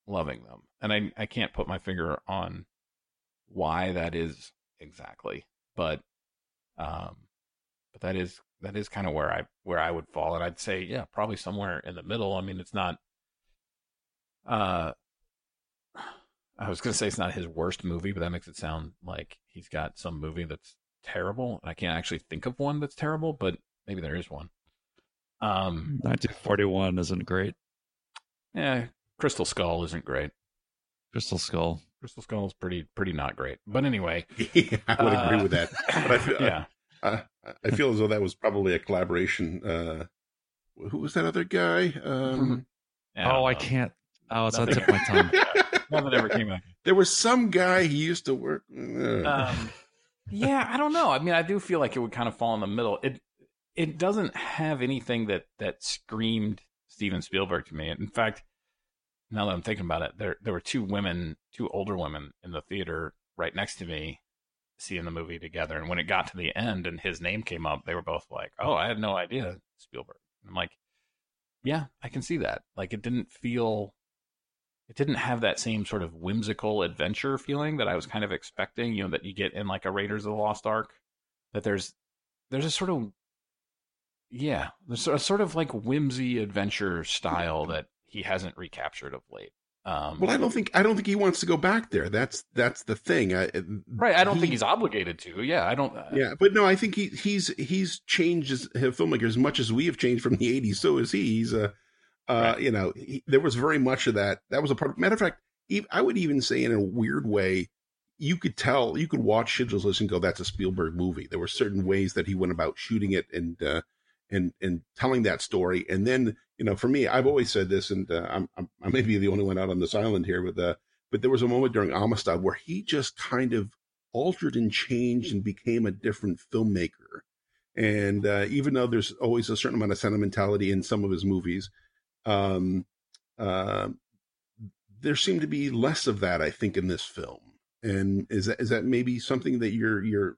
loving them, and I I can't put my finger on why that is exactly, but um, but that is that is kind of where I where I would fall, and I'd say yeah, probably somewhere in the middle. I mean, it's not. Uh, I was gonna say it's not his worst movie, but that makes it sound like he's got some movie that's terrible. I can't actually think of one that's terrible, but maybe there is one. Um, 1941 isn't great. Yeah, Crystal Skull isn't great. Crystal Skull. Crystal Skull is pretty pretty not great. But anyway, yeah, I would uh, agree with that. But I feel, yeah. I, I feel as though that was probably a collaboration. Uh, who was that other guy? Um, Yeah, oh, I can't. Oh, it's on the tip of my tongue. Nothing ever came out. there was some guy he used to work. uh, Um, yeah, I don't know. I mean, I do feel like it would kind of fall in the middle. It it doesn't have anything that that screamed Steven Spielberg to me. In fact, now that I'm thinking about it, there there were two women, two older women in the theater right next to me seeing the movie together. And when it got to the end and his name came up, they were both like, "Oh, I had no idea Spielberg." I'm like, "Yeah, I can see that." Like it didn't feel it didn't have that same sort of whimsical adventure feeling that I was kind of expecting, you know, that you get in like a Raiders of the Lost Ark. That there's there's a sort of yeah, there's a sort of like whimsy adventure style that he hasn't recaptured of late. Um, well, I don't think I don't think he wants to go back there. That's that's the thing. I, right. I don't he- think he's obligated to. Yeah, I don't. uh, Yeah, but no, I think he he's he's changed as a filmmaker as much as we have changed from the '80s. So is he. He's a, uh, Right. you know, he, there was very much of that. That was a part. Matter of fact, I would even say in a weird way, you could tell, you could watch Schindler's List and go, "That's a Spielberg movie." There were certain ways that he went about shooting it and uh, and and telling that story. And then, you know, for me, I've always said this, and uh, I'm, I'm I may be the only one out on this island here, but uh, but there was a moment during Amistad where he just kind of altered and changed and became a different filmmaker. And uh, even though there's always a certain amount of sentimentality in some of his movies, um, uh, there seemed to be less of that, I think, in this film. And is that is that maybe something that you're you're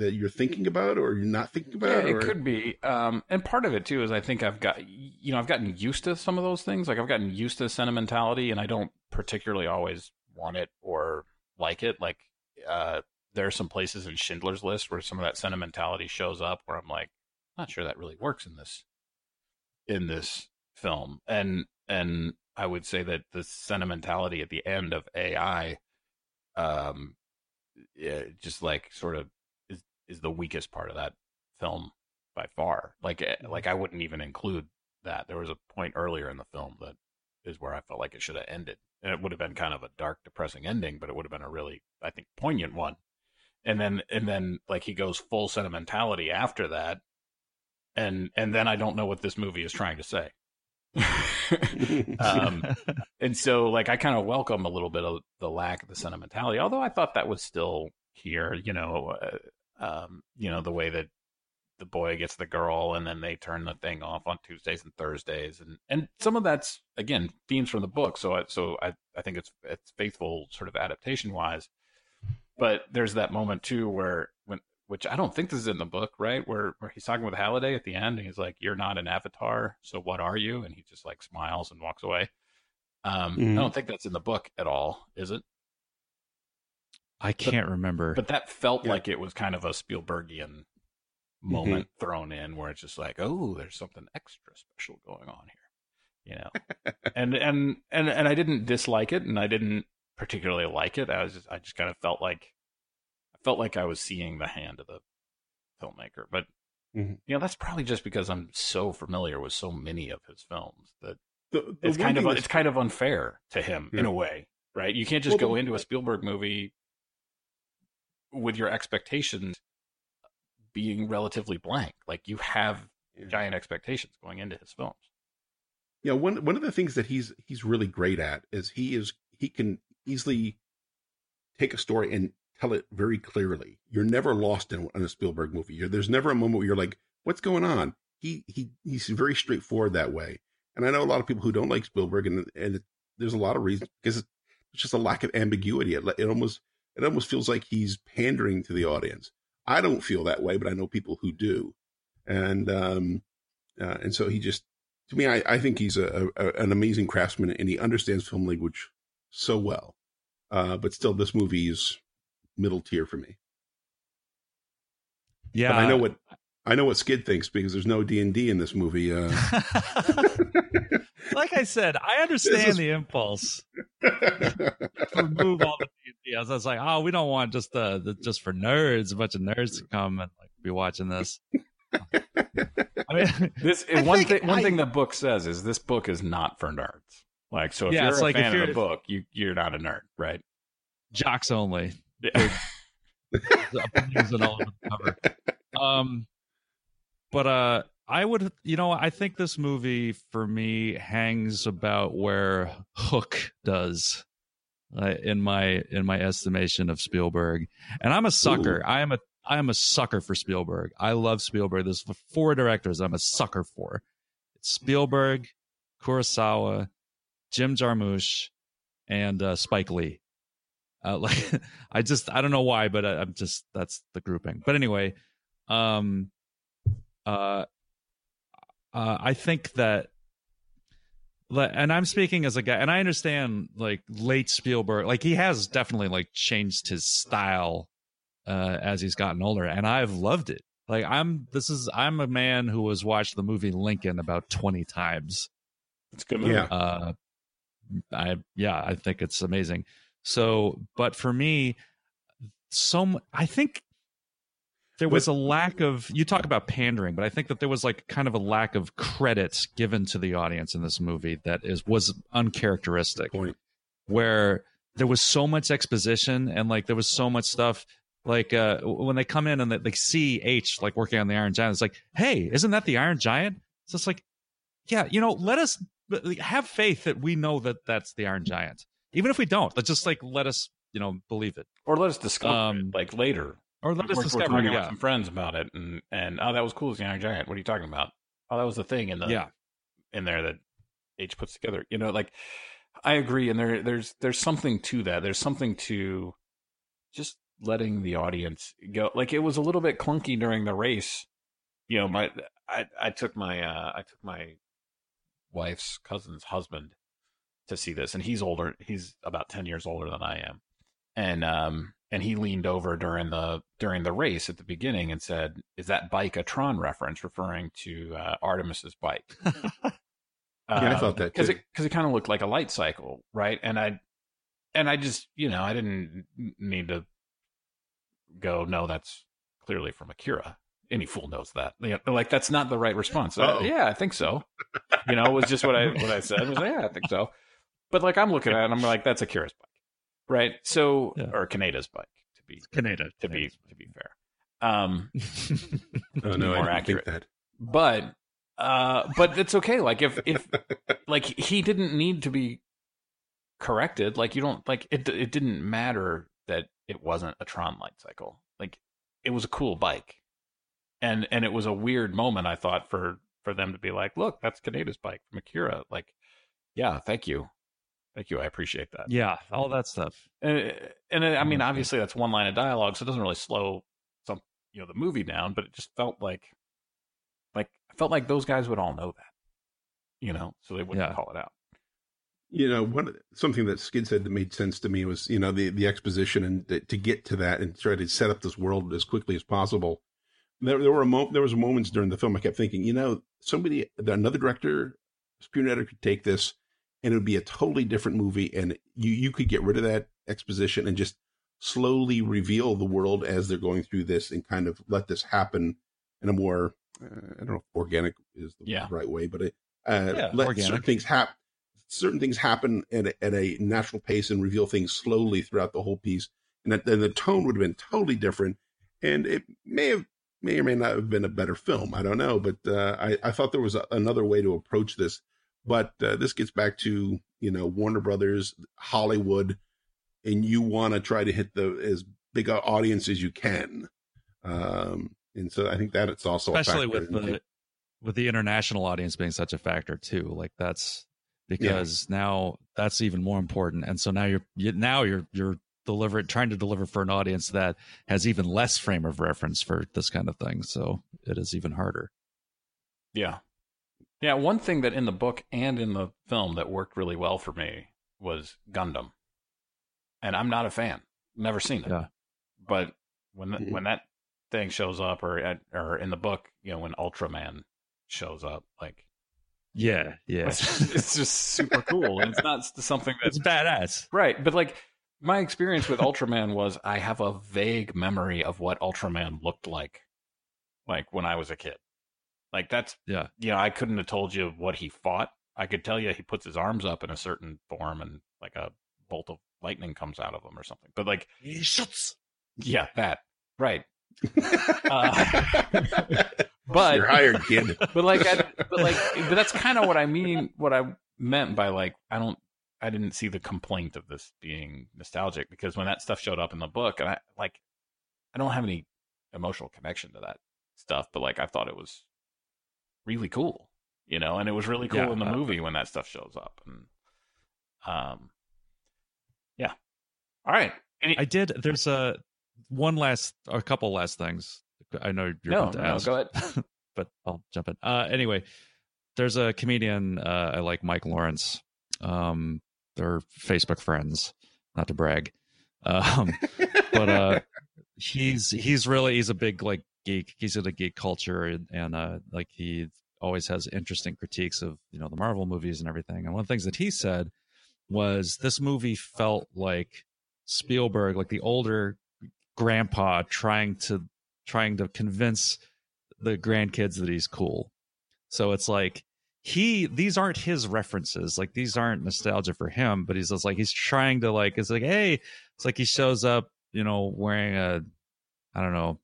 that you're thinking about or you're not thinking about? Yeah, or? it could be. Um, and part of it too is I think I've got you know I've gotten used to some of those things. Like I've gotten used to sentimentality, and I don't particularly always want it or like it. Like uh, there are some places in Schindler's List where some of that sentimentality shows up, where I'm like, not sure that really works in this in this film. And and I would say that the sentimentality at the end of AI, um, yeah, just like sort of is the weakest part of that film by far. Like eh, like I wouldn't even include that. There was a point earlier in the film that is where I felt like it should have ended, and it would have been kind of a dark, depressing ending, but it would have been a really I think poignant one. And then and then like he goes full sentimentality after that, and and then I don't know what this movie is trying to say. um, and so like I kind of welcome a little bit of the lack of the sentimentality, although I thought that was still here. You know, uh, um, you know the way that the boy gets the girl, and then they turn the thing off on Tuesdays and Thursdays, and and some of that's again themes from the book. So I, so I I think it's it's faithful sort of adaptation wise. But there's that moment too where when which I don't think this is in the book, right? Where where he's talking with Halliday at the end, and he's like, "You're not an avatar, so what are you?" And he just like smiles and walks away. Um, Mhm. I don't think that's in the book at all, is it? I can't remember. But that felt Yeah. like it was kind of a Spielbergian moment thrown in, where it's just like, "Oh, there's something extra special going on here," you know. and and and and I didn't dislike it, and I didn't particularly like it. I was just, I just kind of felt like I felt like I was seeing the hand of the filmmaker, but Mhm. you know that's probably just because I'm so familiar with so many of his films that The, the it's kind of thing it's kind of unfair to him in a way, right? You can't just Well, go the- into a Spielberg movie with your expectations being relatively blank. Like you have Yeah. giant expectations going into his films. Yeah, one one of the things that he's he's really great at is he is he can easily take a story and tell it very clearly. You're never lost in, in a Spielberg movie. You're, there's never a moment where you're like, "What's going on?" He he he's very straightforward that way. And I know a lot of people who don't like Spielberg, and and it, there's a lot of reasons because it's just a lack of ambiguity. It, it almost it almost feels like he's pandering to the audience. I don't feel that way, but I know people who do, and um, uh, and so he just to me, I, I think he's a, a an amazing craftsman and he understands film language so well. Uh, but still, this movie is middle tier for me. yeah, But I know what I know what Skid thinks because there's no D and D in this movie. Uh, like I said, I understand is- the impulse. To remove all the D&D. I was like, oh, we don't want just the, the just for nerds, a bunch of nerds to come and like be watching this. I mean, This I one thing. One I- thing the book says is this book is not for nerds. Like, so if Yeah, you're a like if fan you're- of the book, you you're not a nerd, right? jocks only. Yeah. The opinions and all over the cover. Um, but uh, I would, you know, I think this movie for me hangs about where Hook does. Uh, in my in my estimation of Spielberg, and I'm a sucker. I am a I am a sucker for Spielberg. I love Spielberg. There's four directors I'm a sucker for. It's Spielberg, Kurosawa, Jim Jarmusch, and uh, Spike Lee. Uh, like I just I don't know why, but I, I'm just that's the grouping. But anyway, um, uh, uh, I think that, and I'm speaking as a guy, and I understand like late Spielberg, like he has definitely like changed his style uh, as he's gotten older, and I've loved it. Like I'm this is I'm a man who has watched the movie Lincoln about 20 times. It's a good movie. Yeah. Uh, I yeah, I think it's amazing. So, but for me, some I think there was a lack of you talk about pandering, but I think that there was like kind of a lack of credit given to the audience in this movie that is was uncharacteristic. Point. Where there was so much exposition and like there was so much stuff like uh when they come in and they, they see Aech like working on the Iron Giant, it's like, hey, isn't that the Iron Giant? so It's like, yeah, you know, let us have faith that we know that that's the Iron Giant, even if we don't. Let's just like let us, you know, believe it, Or let us discover Um, it, like later. Or let us We're- we're discover. with Yeah, some friends about it, and and oh, that was cool as the Iron Giant. What are you talking about? Oh, that was the thing in the yeah, in there that Aech puts together. You know, like I agree, and there there's there's something to that. There's something to just letting the audience go. Like it was a little bit clunky during the race. You know, my I I took my uh I took my wife's cousin's husband to see this, and he's older. He's about ten years older than I am, and um and he leaned over during the during the race at the beginning and said, "Is that bike a Tron reference, referring to uh, Artemis's bike?" Yeah, I thought that because it because it kind of looked like a light cycle, right? And I and I just you know I didn't need to go. No, that's clearly from Akira. Any fool knows that. You know, like that's not the right response. Uh, yeah, I think so. You know, it was just what I what I said. I was like, yeah, I think so. But like I'm looking at it, and I'm like, that's Akira's bike, right? So Yeah. or Kaneda's bike to be Canada to be to be fair. Um, Oh be no, more I didn't accurate. think that. but uh, but it's okay. Like if if like he didn't need to be corrected. Like you don't like it. It didn't matter that it wasn't a Tron light cycle. Like it was a cool bike, and and it was a weird moment. I thought for for them to be like, look, that's Kaneda's bike from Akira. Like, yeah, thank you, thank you. I appreciate that. yeah, all that stuff. And, and I mean, obviously that's one line of dialogue, so it doesn't really slow some you know the movie down. But it just felt like like I felt like those guys would all know that, you know, so they wouldn't Yeah. call it out. You know, one something that Skid said that made sense to me was, you know, the the exposition and th- to get to that and try to set up this world as quickly as possible. There, there were a mo- there was moments during the film I kept thinking, you know, somebody, another director, screenwriter could take this, and it would be a totally different movie, and you you could get rid of that exposition and just slowly reveal the world as they're going through this, and kind of let this happen in a more, uh, I don't know, if organic is the Yeah. right way, but it, uh, Yeah, let organic. certain things happen certain things happen at a, at a natural pace and reveal things slowly throughout the whole piece, and then the tone would have been totally different, and it may have may or may not have been a better film. I don't know, but uh, I I thought there was a, another way to approach this. But uh, this gets back to you know Warner Brothers, Hollywood, and you want to try to hit the as big a audience as you can. Um, and so I think that it's also a especially factor. with the with the international audience being such a factor too like that's because now that's even more important and so now you're you, now you're you're delivering trying to deliver for an audience that has even less frame of reference for this kind of thing so it is even harder Yeah. Yeah, one thing that in the book and in the film that worked really well for me was Gundam. And I'm not a fan. Never seen it. Yeah. But when that, Mhm. when that thing shows up, or at, or in the book, you know, when Ultraman shows up, like Yeah, yeah. it's just, it's just super cool, and it's not something that's it's badass. right. But like my experience with Ultraman was, I have a vague memory of what Ultraman looked like, like when I was a kid. Like that's Yeah. you know, I couldn't have told you what he fought. I could tell you he puts his arms up in a certain form and like a bolt of lightning comes out of him or something. But like, He shoots. yeah, that right. Uh, but You're hired, kid. but like, I, but like, but that's kind of what I mean. What I meant by like, I don't, I didn't see the complaint of this being nostalgic because when that stuff showed up in the book, and I like, I don't have any emotional connection to that stuff, but like, I thought it was really cool, you know, and it was really cool Yeah, in the uh, movie when that stuff shows up, and um, yeah. All right. Any, I did. There's a one last, a couple last things. I know you're no, about to no, ask, go ahead. but I'll jump in. Uh, anyway, there's a comedian uh, I like, Mike Lawrence. Um, they're Facebook friends, not to brag, um, but uh, he's he's really he's a big like geek. He's into geek culture and, and uh, like he always has interesting critiques of you know the Marvel movies and everything. And one of the things that he said was this movie felt like Spielberg, like the older grandpa trying to trying to convince the grandkids that he's cool. So it's like he these aren't his references. Like these aren't nostalgia for him, but he's just like he's trying to like it's like, hey, it's like he shows up, you know, wearing a I don't know.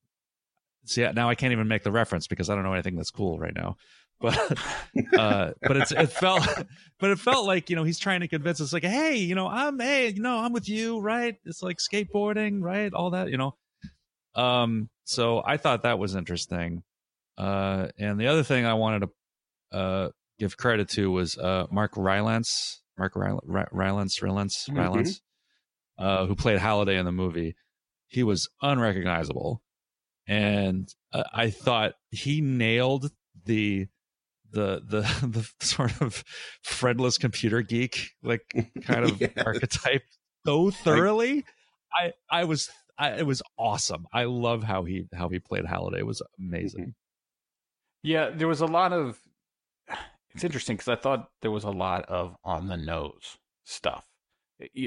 See now I can't even make the reference because I don't know anything that's cool right now. But uh but it's it felt but it felt like, you know, he's trying to convince us like, hey, you know, I'm hey, you know, I'm with you, right? It's like skateboarding, right? All that, you know. Um so I thought that was interesting. Uh and the other thing I wanted to uh give credit to was uh Mark Rylance, Mark Rylance, Rylance, Rylance, Mhm. Rylance, uh who played Halliday in the movie. He was unrecognizable. And uh, I thought he nailed the the the the sort of friendless computer geek like kind of Yeah. archetype so thoroughly. I I was I, it was awesome. I love how he how he played Halliday. It was amazing. Yeah, there was a lot of. It's interesting because I thought there was a lot of on the nose stuff,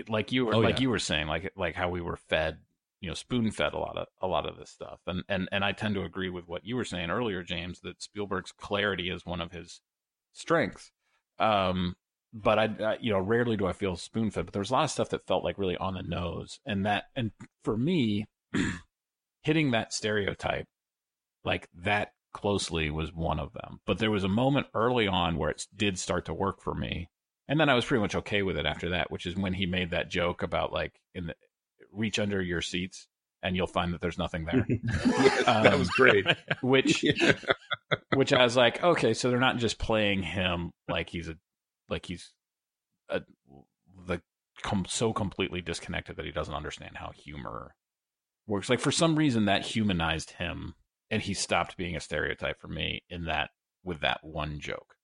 like you were Oh, like yeah. you were saying, like like how we were fed, you know, spoon fed a lot of a lot of this stuff, and and and I tend to agree with what you were saying earlier, James, that Spielberg's clarity is one of his strengths. Um, but I, I you know, rarely do I feel spoon fed, but there was a lot of stuff that felt like really on the nose, and that, and for me, hitting that stereotype like that closely was one of them. But there was a moment early on where it did start to work for me. And then I was pretty much okay with it after that, which is when he made that joke about like in the reach under your seats and you'll find that there's nothing there. that Um, was great. which Yeah. which I was like, okay, so they're not just playing him like he's a like he's a the com- so completely disconnected that he doesn't understand how humor works. Like for some reason that humanized him and he stopped being a stereotype for me in that with that one joke.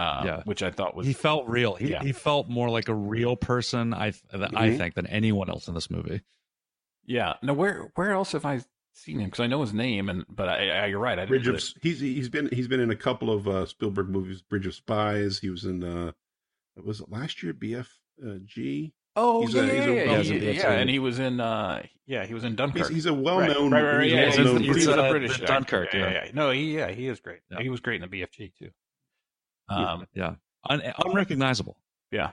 Um, Yeah. which I thought was he felt real. He, Yeah. he felt more like a real person. I I Mhm. think than anyone else in this movie. yeah. Now where where else have I seen him? Because I know his name, and but I, I you're right. I didn't Bridge of he's he's been he's been in a couple of uh, Spielberg movies. Bridge of Spies. He was in uh, was it last year? BFG. Oh He's yeah, a- yeah, he's a- yeah, yeah, yeah, he's yeah, yeah, and he was in uh yeah he was in Dunkirk. He's, he's a well known. right, right, right, yeah, he's he's, well-known he's British- a uh, British the actor. Dunkirk, yeah, yeah. yeah, No, he yeah he is great. Yeah. He was great in the BFG too. Yeah. Um, Yeah, Un- unrecognizable. yeah,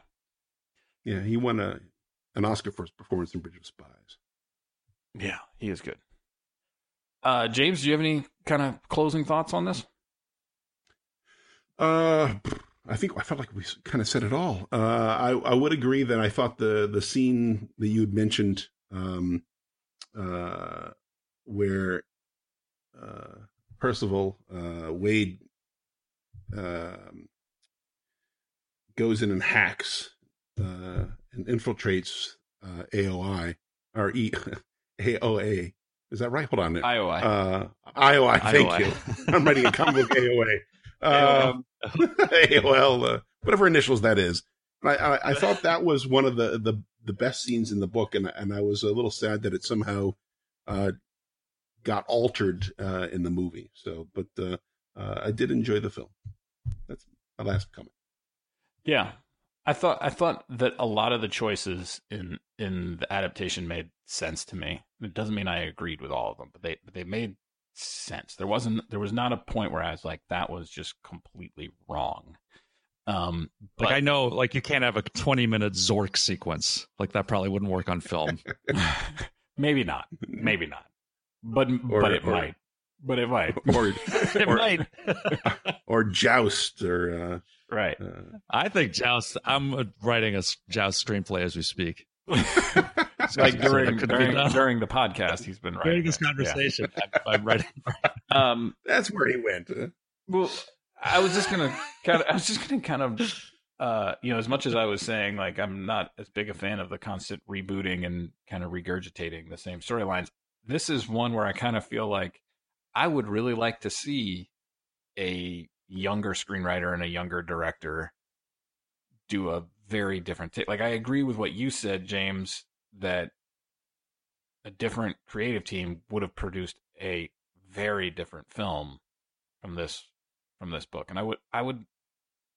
Yeah, he won a an Oscar for his performance in Bridge of Spies. yeah, he is good. Uh, James, do you have any kind of closing thoughts on this? Uh, I think I felt like we kind of said it all. Uh, I I would agree that I thought the the scene that you had mentioned, um, uh, where uh, Parzival uh, Wade um, goes in and hacks uh, and infiltrates uh, AOI or E AOA. Is that right? Hold on. IOI. Uh, IOI. Thank IOI. you. I'm writing a comic book AOA. Um, AOL, uh, whatever initials that is. I, I, I thought that was one of the, the, the best scenes in the book, and and I was a little sad that it somehow uh, got altered uh, in the movie. So, but uh, uh, I did enjoy the film. That's my last comment. Yeah, I thought I thought that a lot of the choices in in the adaptation made sense to me. It doesn't mean I agreed with all of them, but they but they made sense. There wasn't there was not a point where I was like that was just completely wrong. Um, but, like I know, like you can't have a 20 minute Zork sequence. Like that probably wouldn't work on film. maybe not. Maybe not. But or, but it or, might. But it might. Or it or, might. or joust or uh, right. Uh, I think joust. I'm writing a joust screenplay as we speak. like during during, during the podcast, he's been writing during this conversation. Yeah. I'm, I'm, writing. um, that's where he went. Well, I was just gonna kind of, I was just gonna kind of, uh, you know, as much as I was saying, like, I'm not as big a fan of the constant rebooting and kind of regurgitating the same storylines. This is one where I kind of feel like I would really like to see a younger screenwriter and a younger director do a very different take. Like, I agree with what you said, James, that a different creative team would have produced a very different film from this from this book, and I would I would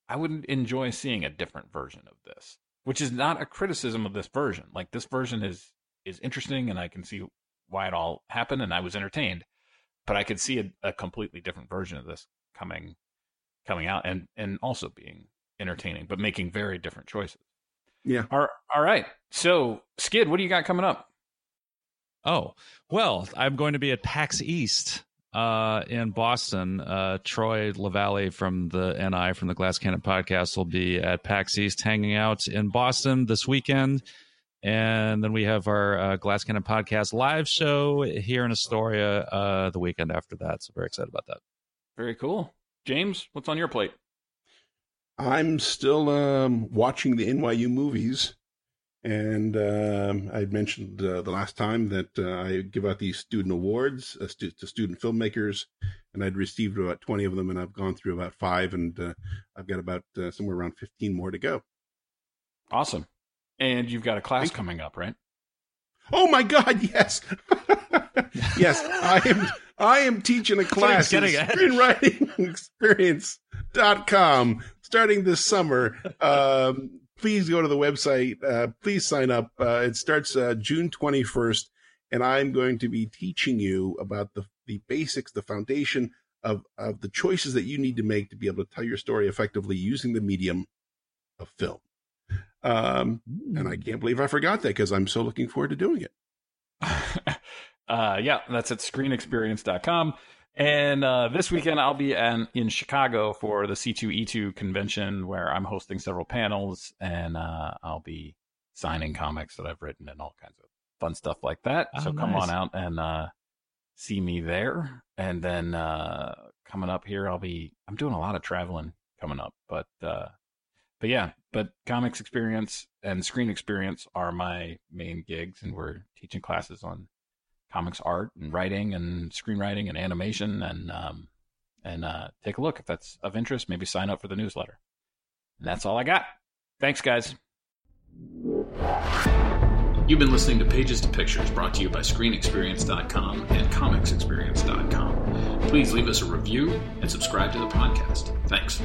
I would enjoy seeing a different version of this, which is not a criticism of this version. Like this version is is interesting, and I can see why it all happened, and I was entertained. But I could see a, a completely different version of this coming coming out, and and also being entertaining, but making very different choices. Yeah. All, all right. So, Skid, what do you got coming up? Oh, well, I'm going to be at PAX East uh, in Boston. Uh, Troy Lavallee from the NI from the Glass Cannon podcast will be at PAX East hanging out in Boston this weekend. And then we have our uh, Glass Cannon podcast live show here in Astoria uh, the weekend after that. So very excited about that. Very cool. James, what's on your plate? I'm still um, watching the NYU movies. And um, I mentioned uh, the last time that uh, I give out these student awards uh, stu- to student filmmakers, and I'd received about 20 of them, and I've gone through about five, and uh, I've got about uh, somewhere around 15 more to go. Awesome. And you've got a class coming up, right? Oh my God! Yes, yes. I am. I am teaching a class at screenwritingexperience.com starting this summer. Um, please go to the website. Uh, please sign up. Uh, it starts uh, June 21st, and I'm going to be teaching you about the, the basics, the foundation of, of the choices that you need to make to be able to tell your story effectively using the medium of film. Um, and I can't believe I forgot that because I'm so looking forward to doing it. uh, yeah, that's at screenexperience.com. And uh, this weekend, I'll be an, in Chicago for the C2E2 convention where I'm hosting several panels and uh, I'll be signing comics that I've written and all kinds of fun stuff like that. Oh, so come nice. on out and uh, see me there. And then uh, coming up here, I'll be, I'm doing a lot of traveling coming up, but, uh, but yeah, but comics experience and screen experience are my main gigs and we're teaching classes on comics art and writing and screenwriting and animation and um, and uh, take a look if that's of interest. Maybe sign up for the newsletter. And that's all I got. Thanks, guys. You've been listening to Pages to Pictures brought to you by ScreenExperience.com and ComicsExperience.com. Please leave us a review and subscribe to the podcast. Thanks.